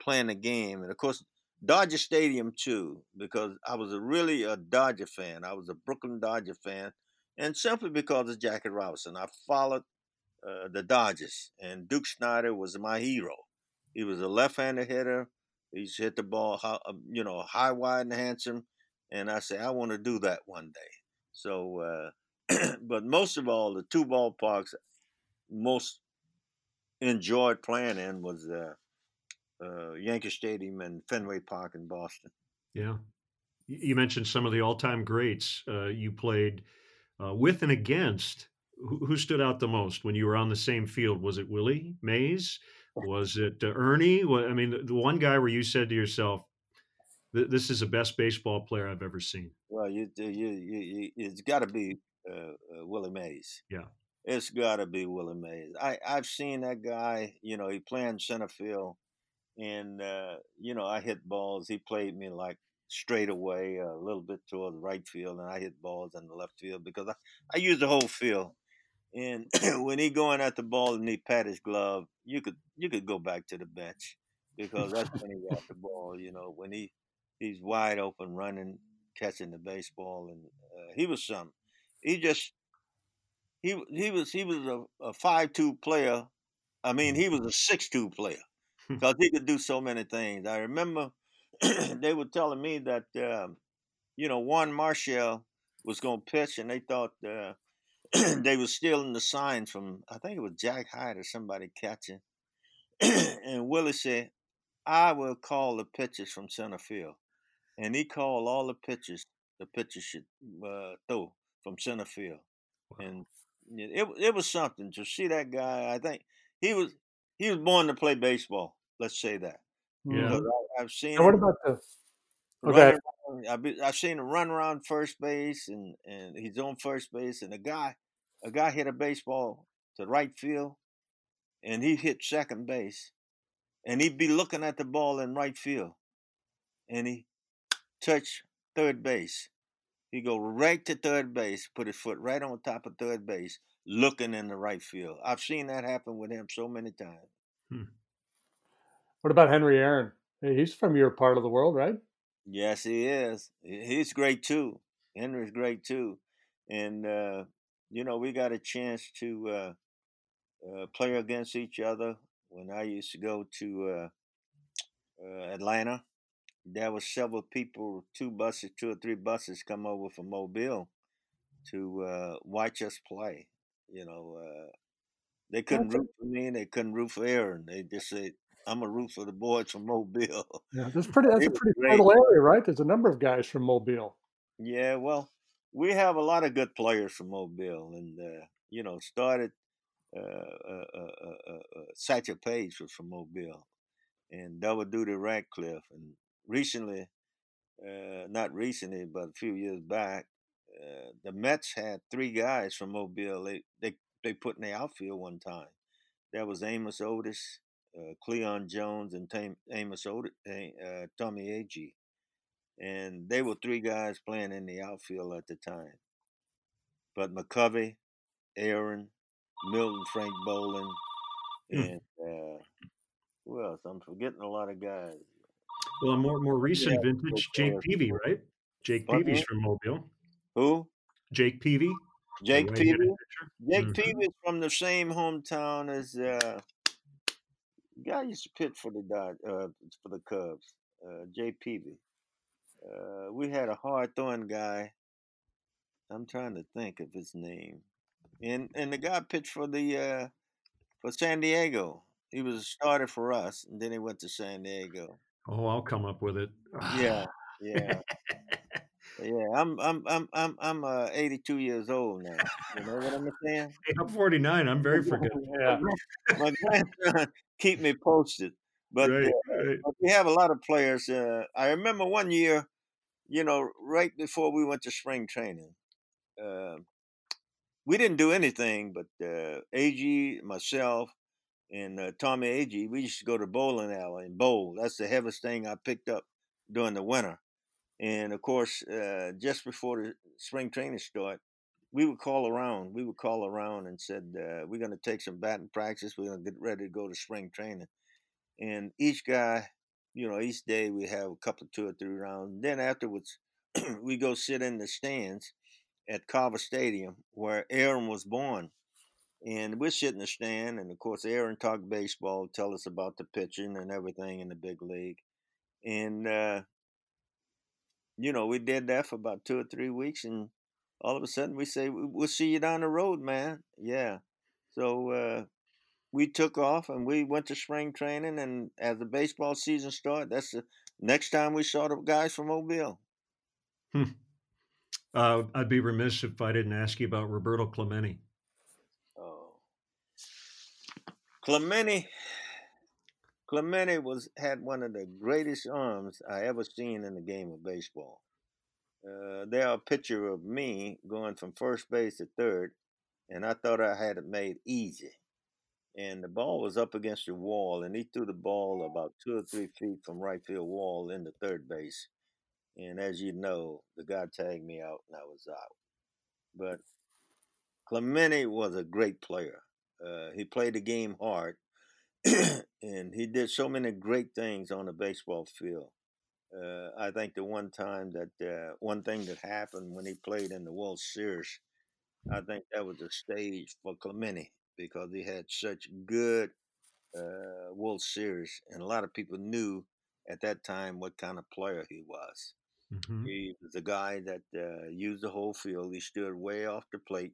playing the game, and of course Dodger Stadium too, because I was a really a Dodger fan. I was a Brooklyn Dodger fan, and simply because of Jackie Robinson, I followed uh, the Dodgers, and Duke Snider was my hero. He was a left-handed hitter. He hit the ball, um, you know, high, wide, and handsome. And I say, I want to do that one day. So, uh, but most of all, the two ballparks most enjoyed playing in was uh, uh, Yankee Stadium and Fenway Park in Boston. Yeah. You mentioned some of the all time greats uh, you played uh, with and against. Who, who, stood out the most when you were on the same field? Was it Willie Mays? Was it uh, Ernie? I mean, the, one guy where you said to yourself, "This is the best baseball player I've ever seen." Well, you, you, you, you it's got to be uh, uh, Willie Mays. Yeah, it's got to be Willie Mays. I I've seen that guy. You know, he playing center field and uh, you know I hit balls. He played me like straight away, a little bit toward the right field, and I hit balls in the left field because I, I use the whole field. And when he going at the ball and he pat his glove, you could you could go back to the bench because that's when he got the ball. You know when he he's wide open running, catching the baseball, and uh, he was some. He just he he was he was a, a five two player. I mean, he was a six two player because he could do so many things. I remember they were telling me that um, you know Juan Marichal was going to pitch, and they thought uh, they were stealing the signs from I think it was Jack Hiatt or somebody catching. and Willie said, "I will call the pitches from center field," and he called all the pitches the pitcher should uh, throw from center field, wow. and it it was something to see that guy. I think he was he was born to play baseball. Let's say that. Yeah. I, have seen. And what about the? Okay. I've, I've seen him run around first base, and and he's on first base, and a guy, a guy hit a baseball to right field, and he hit second base, and he'd be looking at the ball in right field, and he touched third base. He go right to third base, put his foot right on top of third base, looking in the right field. I've seen that happen with him so many times. Hmm. What about Henry Aaron? He's from your part of the world, right? Yes, he is. He's great too. Henry's great too. And, uh, you know, we got a chance to uh, uh, play against each other when I used to go to uh, uh, Atlanta. There was several people, two buses, two or three buses come over from Mobile to uh, watch us play. You know, they couldn't root for me and they couldn't root for Aaron. They just said, I'm a root for the boys from Mobile. Yeah, that's pretty. That's a pretty fertile area, right? There's a number of guys from Mobile. Yeah, well, we have a lot of good players from Mobile, and uh, you know, started. Uh, uh, uh, uh Satchel Paige was from Mobile, and Double Duty Radcliffe, and recently, not recently, but a few years back, the Mets had three guys from Mobile. They they they put in the outfield one time. That was Amos Otis, uh, Cleon Jones, and Tam- Amos Otis, uh, Tommy Agee and they were three guys playing in the outfield at the time. But McCovey, Aaron, Milton, Frank Bolling, hmm. and uh, who else? I'm forgetting a lot of guys. Well, a more more recent yeah, vintage, Jake Peavy, right? Jake what Peavy's from Mobile. Who? Jake Peavy. Jake Peavy. Jake mm-hmm. Peavy is from the same hometown as uh, guy used to pitch for the uh, for the Cubs. Uh, Jay Peavy uh, we had a hard throwing guy. I'm trying to think of his name, and and the guy pitched for the uh, for San Diego. He was a starter for us, and then he went to San Diego. Oh, I'll come up with it. yeah, yeah, yeah. I'm I'm I'm I'm I'm uh, 82 years old now. You know what I'm saying? I'm 49. I'm very forgetful. yeah, my grandson keep me posted. But, right, uh, right. but, we have a lot of players. Uh, I remember one year, you know, right before we went to spring training, uh, we didn't do anything, but uh, AG, myself, and uh, Tommy Agee, we used to go to bowling alley and bowl. That's the heaviest thing I picked up during the winter. And of course, uh, just before the spring training start, we would call around. We would call around and said, uh, "We're going to take some batting practice. We're going to get ready to go to spring training." and each guy, you know, each day we have a couple of two or three rounds. Then afterwards, we go sit in the stands at Carver Stadium where Aaron was born. And we're sitting in the stand, and of course, Aaron talked baseball, tell us about the pitching and everything in the big league. And, uh, you know, we did that for about two or three weeks, and all of a sudden we say, We'll see you down the road, man. Yeah. So uh, we took off and we went to spring training. And as the baseball season started, that's the next time we saw the guys from Mobile. Hmm. Uh, I'd be remiss if I didn't ask you about Roberto Clemente. Oh, Clemente. Clemente was had one of the greatest arms I ever seen in the game of baseball. Uh, there a picture of me going from first base to third, and I thought I had it made easy and the ball was up against the wall, and he threw the ball about two or three feet from right field wall into third base. And as you know, the guy tagged me out, and I was out. But Clemente was a great player. Uh, he played the game hard, and he did so many great things on the baseball field. Uh, I think the one time that uh, one thing that happened when he played in the World Series, I think that was a stage for Clemente because he had such good uh, World Series, and a lot of people knew at that time what kind of player he was. Mm-hmm. He was a guy that uh, used the whole field. He stood way off the plate,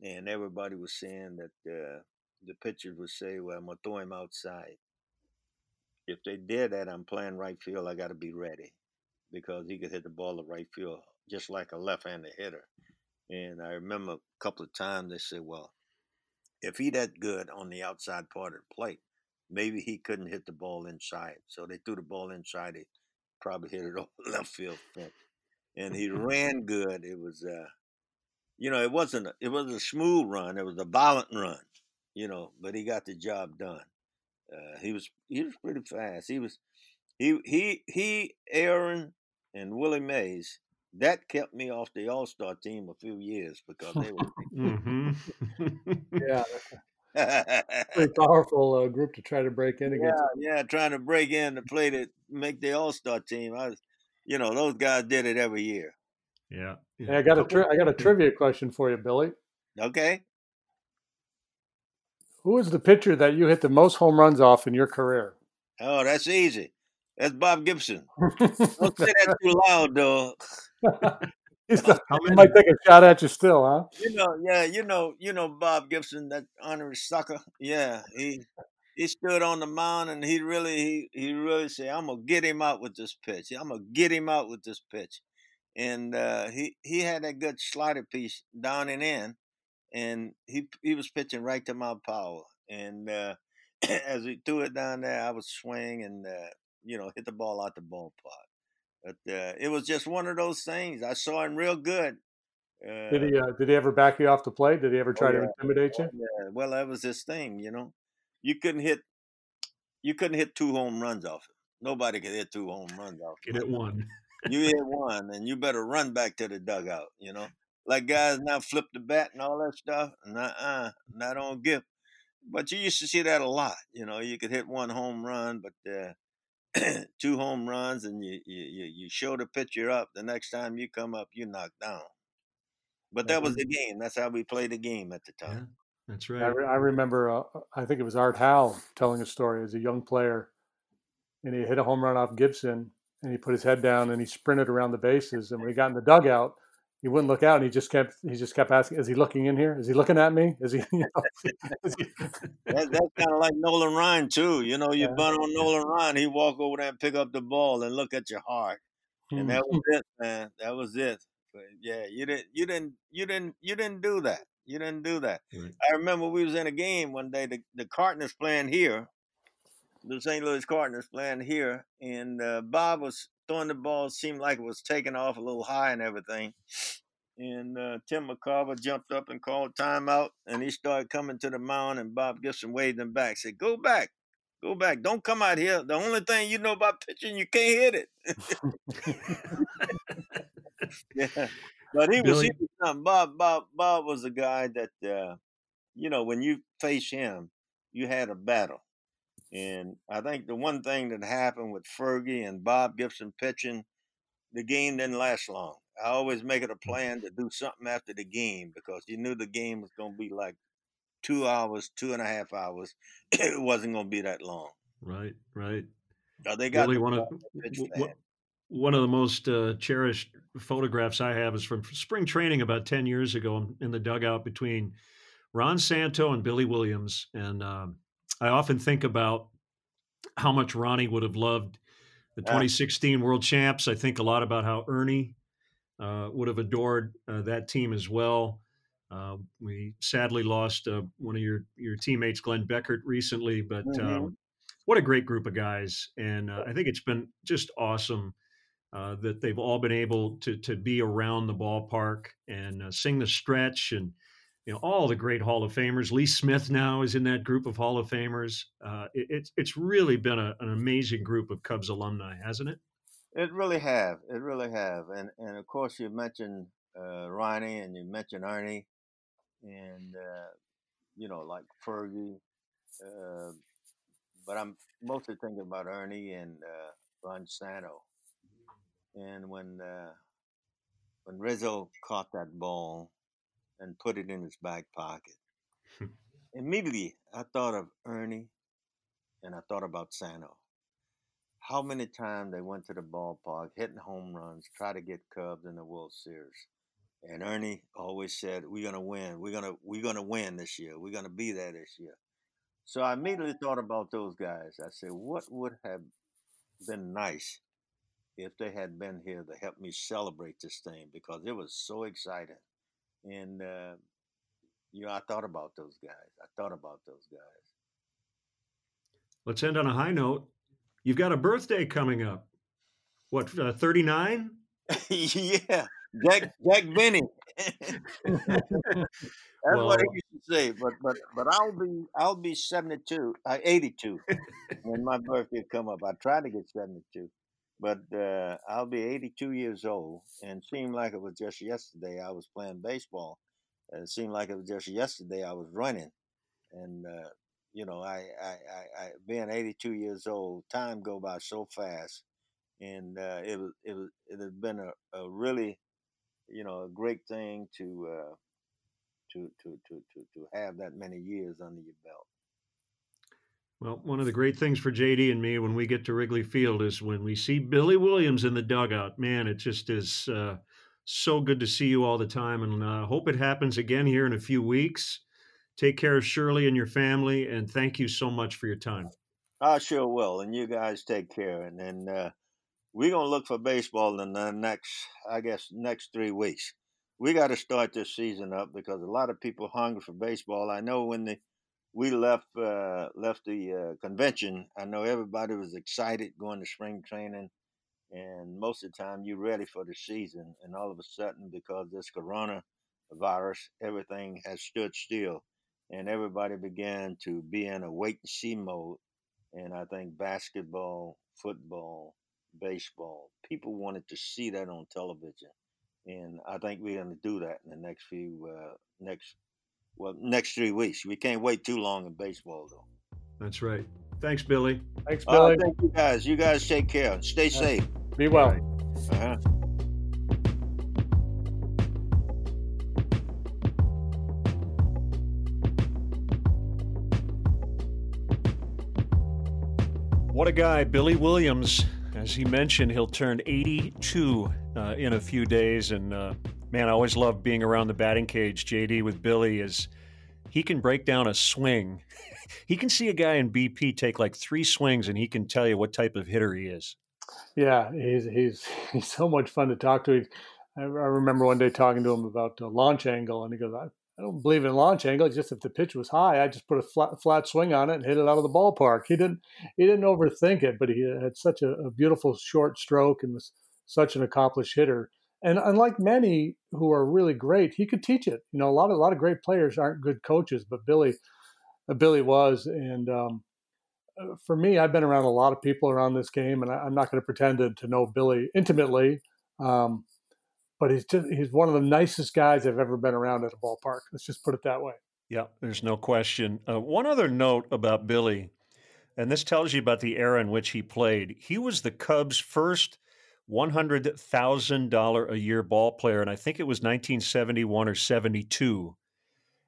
and everybody was saying that uh, the pitchers would say, "Well, I'm gonna throw him outside." If they did that, I'm playing right field. I got to be ready because he could hit the ball to right field just like a left-handed hitter. And I remember a couple of times they said, "Well, if he that good on the outside part of the plate, maybe he couldn't hit the ball inside. So they threw the ball inside. He probably hit it over left field fence. And he ran good. It was, uh, you know, it wasn't a, it was a smooth run. It was a violent run, you know, but he got the job done. Uh, he was he was pretty fast. He was he he he Aaron and Willie Mays that kept me off the All Star team a few years because they were. mm-hmm. yeah, pretty powerful uh, group to try to break in against. Yeah, yeah, trying to break in to play to make the All Star team. I was, you know, those guys did it every year. Yeah. Yeah. Hey, I got a tri- I got a trivia question for you, Billy. Okay. Who is the pitcher that you hit the most home runs off in your career? Oh, that's easy. That's Bob Gibson. Don't say that too loud, though. he might take a shot at you still, huh? You know, yeah, you know, you know Bob Gibson, that honorary sucker. Yeah, he he stood on the mound and he really he he really said, "I'm gonna get him out with this pitch. I'm gonna get him out with this pitch." And uh, he he had that good slider piece down and in, and he he was pitching right to my power. And uh, as he threw it down there, I would swing and uh, you know hit the ball out the ballpark. But uh, it was just one of those things. I saw him real good. did he uh, did he ever back you off the plate? Did he ever try oh, yeah. to intimidate you? Oh, yeah. Well, that was his thing. You know, you couldn't hit you couldn't hit two home runs off it. Nobody could hit two home runs off. Get it one. You hit one, and you better run back to the dugout. You know, like guys now flip the bat and all that stuff. Nah, uh, not on gift. But you used to see that a lot. You know, you could hit one home run, but uh, two home runs, and you, you you show the pitcher up. The next time you come up, you knock down. But that was the game. That's how we played the game at the time. Yeah, that's right. I, re- I remember. Uh, I think it was Art Howe telling a story as a young player, and he hit a home run off Gibson, and he put his head down and he sprinted around the bases. And when he got in the dugout, he wouldn't look out and he just kept he just kept asking, "Is he looking in here? Is he looking at me? Is he?" You know, is he... that, that's kind of like Nolan Ryan too. You know, you yeah. bunt on Nolan Ryan, he walk over there and pick up the ball and look at your heart, and hmm. that was it, man. That was it. But yeah, you didn't, you didn't, you didn't, you didn't do that. You didn't do that. I remember we was in a game one day. The the Cardinals playing here, the St. Louis Cardinals playing here, and uh, Bob was throwing the ball. Seemed like it was taking off a little high and everything. And uh, Tim McCarver jumped up and called timeout, and he started coming to the mound. And Bob Gibson waved him back, said, "Go back, go back. Don't come out here. The only thing you know about pitching, you can't hit it." yeah, but he was, he was Bob. Bob. Bob was a guy that, uh, you know, when you face him, you had a battle and I think the one thing that happened with Fergie and Bob Gibson pitching, the game didn't last long. I always make it a mm. plan to do something after the game because you knew the game was going to be like two hours, two and a half hours. it wasn't going to be that long. Right, right. They got really one of one of the most uh, cherished photographs I have is from spring training about ten years ago in the dugout between Ron Santo and Billy Williams, and um, I often think about how much Ronnie would have loved the 2016 World Champs. I think a lot about how Ernie uh, would have adored uh, that team as well. Uh, we sadly lost uh, one of your your teammates, Glenn Beckert, recently, but mm-hmm. Um, what a great group of guys! And uh, I think it's been just awesome uh, that they've all been able to to be around the ballpark and sing the stretch and you know all the great Hall of Famers. Lee Smith now is in that group of Hall of Famers. Uh, it, it's it's really been a, an amazing group of Cubs alumni, hasn't it? It really have. It really have. And and of course you mentioned uh, Ronnie and you mentioned Ernie, and uh, you know like Fergie. Uh, but I'm mostly thinking about Ernie and uh, Ron Santo. And when uh, when Rizzo caught that ball and put it in his back pocket. Immediately, I thought of Ernie and I thought about Santo. How many times they went to the ballpark, hitting home runs, try to get Cubs in the World Series. And Ernie always said, "We're gonna win. We're gonna we're gonna win this year. We're gonna be there this year." So I immediately thought about those guys. I said, "What would have been nice if they had been here to help me celebrate this thing because it was so exciting." And, uh, you know, I thought about those guys. I thought about those guys. Let's end on a high note. You've got a birthday coming up. What, 39? Uh, yeah. Jack, Jack Benny. That's well, what I used to say. But but but I'll be I'll be seventy two, uh, eighty two when my birthday come up. I try to get seventy two but uh, I'll be 82 years old, and seemed like it was just yesterday I was playing baseball. It seemed like it was just yesterday I was running, and uh, you know, I, I, I, I, being 82 years old, time go by so fast, and uh, it was, it was, it has been a, a really, you know, a great thing to, uh, to, to, to, to, to have that many years under your belt. Well, one of the great things for JD and me when we get to Wrigley Field is when we see Billy Williams in the dugout. Man, it just is uh, so good to see you all the time, and uh, hope it happens again here in a few weeks. Take care of Shirley and your family, and thank you so much for your time. I sure will, and you guys take care. And then uh, we're gonna look for baseball in the next, I guess, next three weeks. We got to start this season up because a lot of people hungry for baseball. I know when the we left uh, left the uh, convention, I know everybody was excited going to spring training, and most of the time you're ready for the season, and all of a sudden because this corona virus, everything has stood still, and everybody began to be in a wait and see mode. And I think basketball, football, baseball, people wanted to see that on television, and I think we're going to do that in the next few uh, next well next three weeks. We can't wait too long in baseball though. That's right. Thanks, Billy. Thanks, Billy. Uh, thank you guys. You guys take care. Stay safe. Be well. Right. Uh-huh. What a guy, Billy Williams. As he mentioned, he'll turn 82 uh, in a few days. And uh, man, I always love being around the batting cage, JD, with Billy, is he can break down a swing. he can see a guy in BP take like three swings and he can tell you what type of hitter he is. Yeah, he's he's he's so much fun to talk to. I, I remember one day talking to him about the launch angle, and he goes, I, I don't believe in launch angle. Just if the pitch was high, I just put a flat, flat swing on it and hit it out of the ballpark. He didn't he didn't overthink it, but he had such a, a beautiful short stroke and was such an accomplished hitter. And unlike many who are really great, he could teach it. You know, a lot of a lot of great players aren't good coaches, but Billy, uh, Billy was. And um, uh, for me, I've been around a lot of people around this game, and I, am not going to pretend to, to, know Billy intimately. Um, but he's just he's one of the nicest guys I've ever been around at a ballpark. Let's just put it that way. Yeah, there's no question. Uh, one other note about Billy, and this tells you about the era in which he played. He was the Cubs' first $100,000 a year ball player, and I think it was 1971 or 72.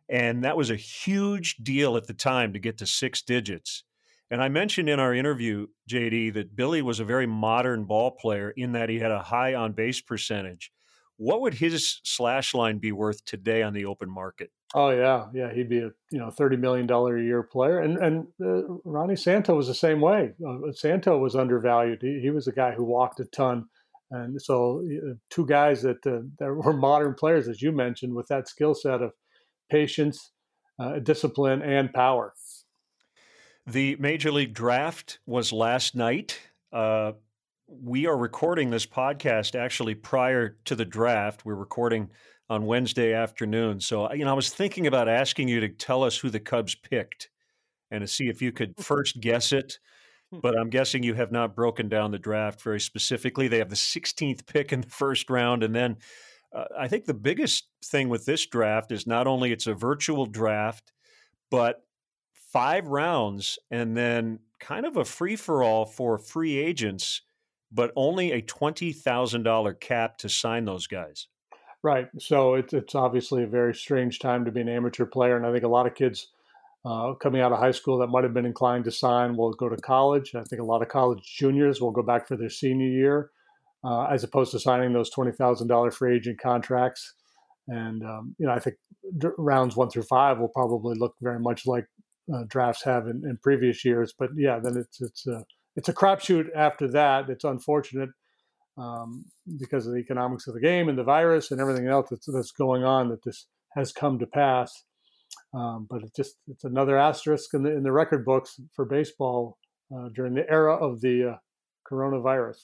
And that was a huge deal at the time to get to six digits. And I mentioned in our interview, JD, that Billy was a very modern ball player in that he had a high on base percentage. What would his slash line be worth today on the open market? Oh yeah, yeah, he'd be a you know thirty million dollar a year player, and and uh, Ronnie Santo was the same way. Uh, Santo was undervalued. He, he, was a guy who walked a ton, and so uh, two guys that uh, that were modern players, as you mentioned, with that skill set of patience, uh, discipline, and power. The major league draft was last night. Uh, we are recording this podcast actually prior to the draft. We're recording on Wednesday afternoon. So, you know, I was thinking about asking you to tell us who the Cubs picked and to see if you could first guess it. Hmm. But I'm guessing you have not broken down the draft very specifically. They have the 16th pick in the first round. And then uh, I think the biggest thing with this draft is not only it's a virtual draft, but five rounds and then kind of a free for all for free agents but only a $20,000 cap to sign those guys. Right. So it's, it's obviously a very strange time to be an amateur player. And I think a lot of kids uh, coming out of high school that might have been inclined to sign will go to college. I think a lot of college juniors will go back for their senior year uh, as opposed to signing those $20,000 free agent contracts. And, um, you know, I think rounds one through five will probably look very much like uh, drafts have in, in, previous years. But yeah, then it's, it's, uh, it's a crapshoot after that. It's unfortunate um, because of the economics of the game and the virus and everything else that's, that's going on that this has come to pass. Um, but it's just it's another asterisk in the in the record books for baseball uh, during the era of the uh, coronavirus.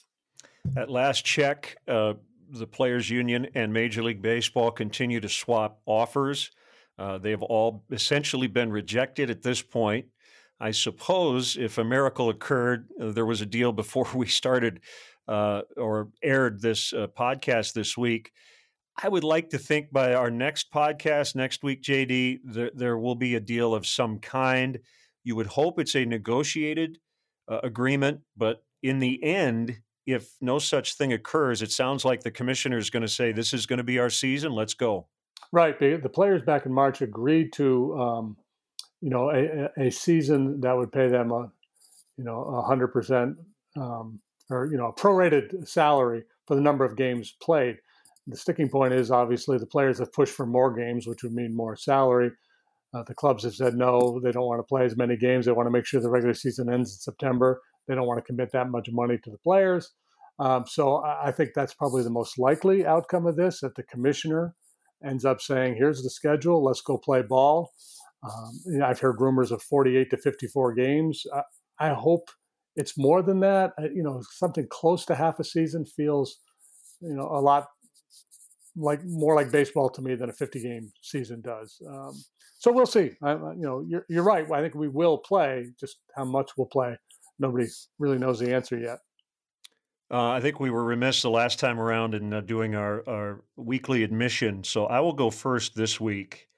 At last check, uh, the Players Union and Major League Baseball continue to swap offers. Uh, they have all essentially been rejected at this point. I suppose if a miracle occurred, uh, there was a deal before we started uh, or aired this uh, podcast this week. I would like to think by our next podcast next week, JD, there, there will be a deal of some kind. You would hope it's a negotiated uh, agreement, but in the end, if no such thing occurs, it sounds like the commissioner is going to say, This is going to be our season. Let's go. Right. The, the players back in March agreed to um, you know, a, a season that would pay them a, you know, a hundred percent, um, or you know, a prorated salary for the number of games played. The sticking point is obviously the players have pushed for more games, which would mean more salary. Uh, the clubs have said no, they don't want to play as many games. They want to make sure the regular season ends in September. They don't want to commit that much money to the players. Um, so I think that's probably the most likely outcome of this that the commissioner ends up saying, here's the schedule, let's go play ball. Um, I've heard rumors of 48 to 54 games. I, I hope it's more than that. I, you know, something close to half a season feels, you know, a lot like more like baseball to me than a 50 game season does. Um, so we'll see. I, you know, you're, you're right. I think we will play. Just how much we'll play, nobody really knows the answer yet. Uh, I think we were remiss the last time around in uh, doing our, our weekly admission. So I will go first this week,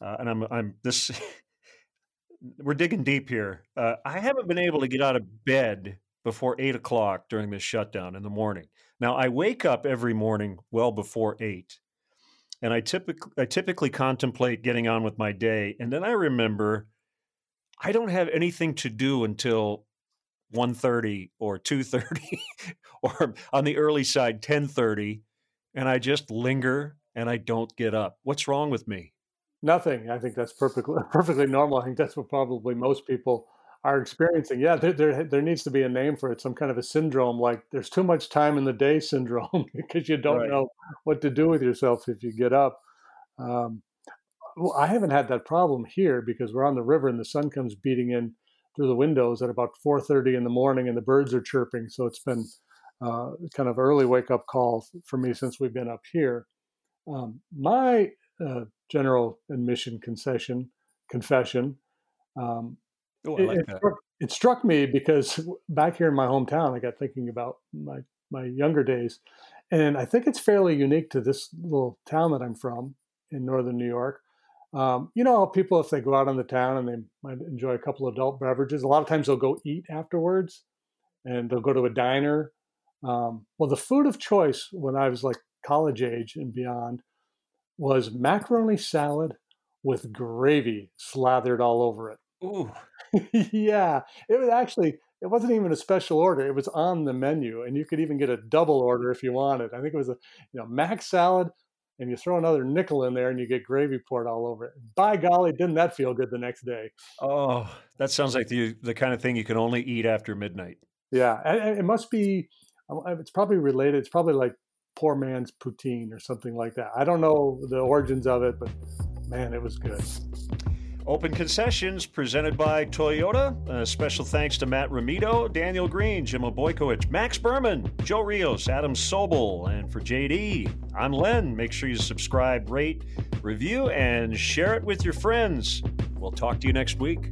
uh, and I'm I'm this. we're digging deep here. Uh, I haven't been able to get out of bed before eight o'clock during this shutdown in the morning. Now I wake up every morning well before eight, and I typically I typically contemplate getting on with my day, and then I remember I don't have anything to do until 1.30 or 2.30 or on the early side 10.30 and i just linger and i don't get up what's wrong with me nothing i think that's perfectly perfectly normal i think that's what probably most people are experiencing yeah there, there, there needs to be a name for it some kind of a syndrome like there's too much time in the day syndrome because you don't right. know what to do with yourself if you get up um, well, i haven't had that problem here because we're on the river and the sun comes beating in through the windows at about 4:30 in the morning, and the birds are chirping. So it's been uh, kind of early wake up call for me since we've been up here. Um, my uh, general admission concession confession. Um, oh, I like it, that. It struck, it struck me because back here in my hometown, I got thinking about my my younger days, and I think it's fairly unique to this little town that I'm from in northern New York. Um, you know, people, if they go out on the town and they might enjoy a couple of adult beverages, a lot of times they'll go eat afterwards and they'll go to a diner. Um, well, the food of choice when I was like college age and beyond was macaroni salad with gravy slathered all over it. Ooh. yeah, it was actually it wasn't even a special order. It was on the menu, and you could even get a double order if you wanted. I think it was a you know mac salad and you throw another nickel in there and you get gravy poured all over it. By golly, didn't that feel good the next day? Oh, that sounds like the the kind of thing you can only eat after midnight. Yeah, it must be. Um, it's probably related. It's probably like poor man's poutine or something like that. I don't know the origins of it, but man, it was good. Open Concessions presented by Toyota. Uh, special thanks to Matt Ramito, Daniel Green, Jim Obojkovic, Max Berman, Joe Rios, Adam Sobel, and for JD, I'm Len. Make sure you subscribe, rate, review, and share it with your friends. We'll talk to you next week.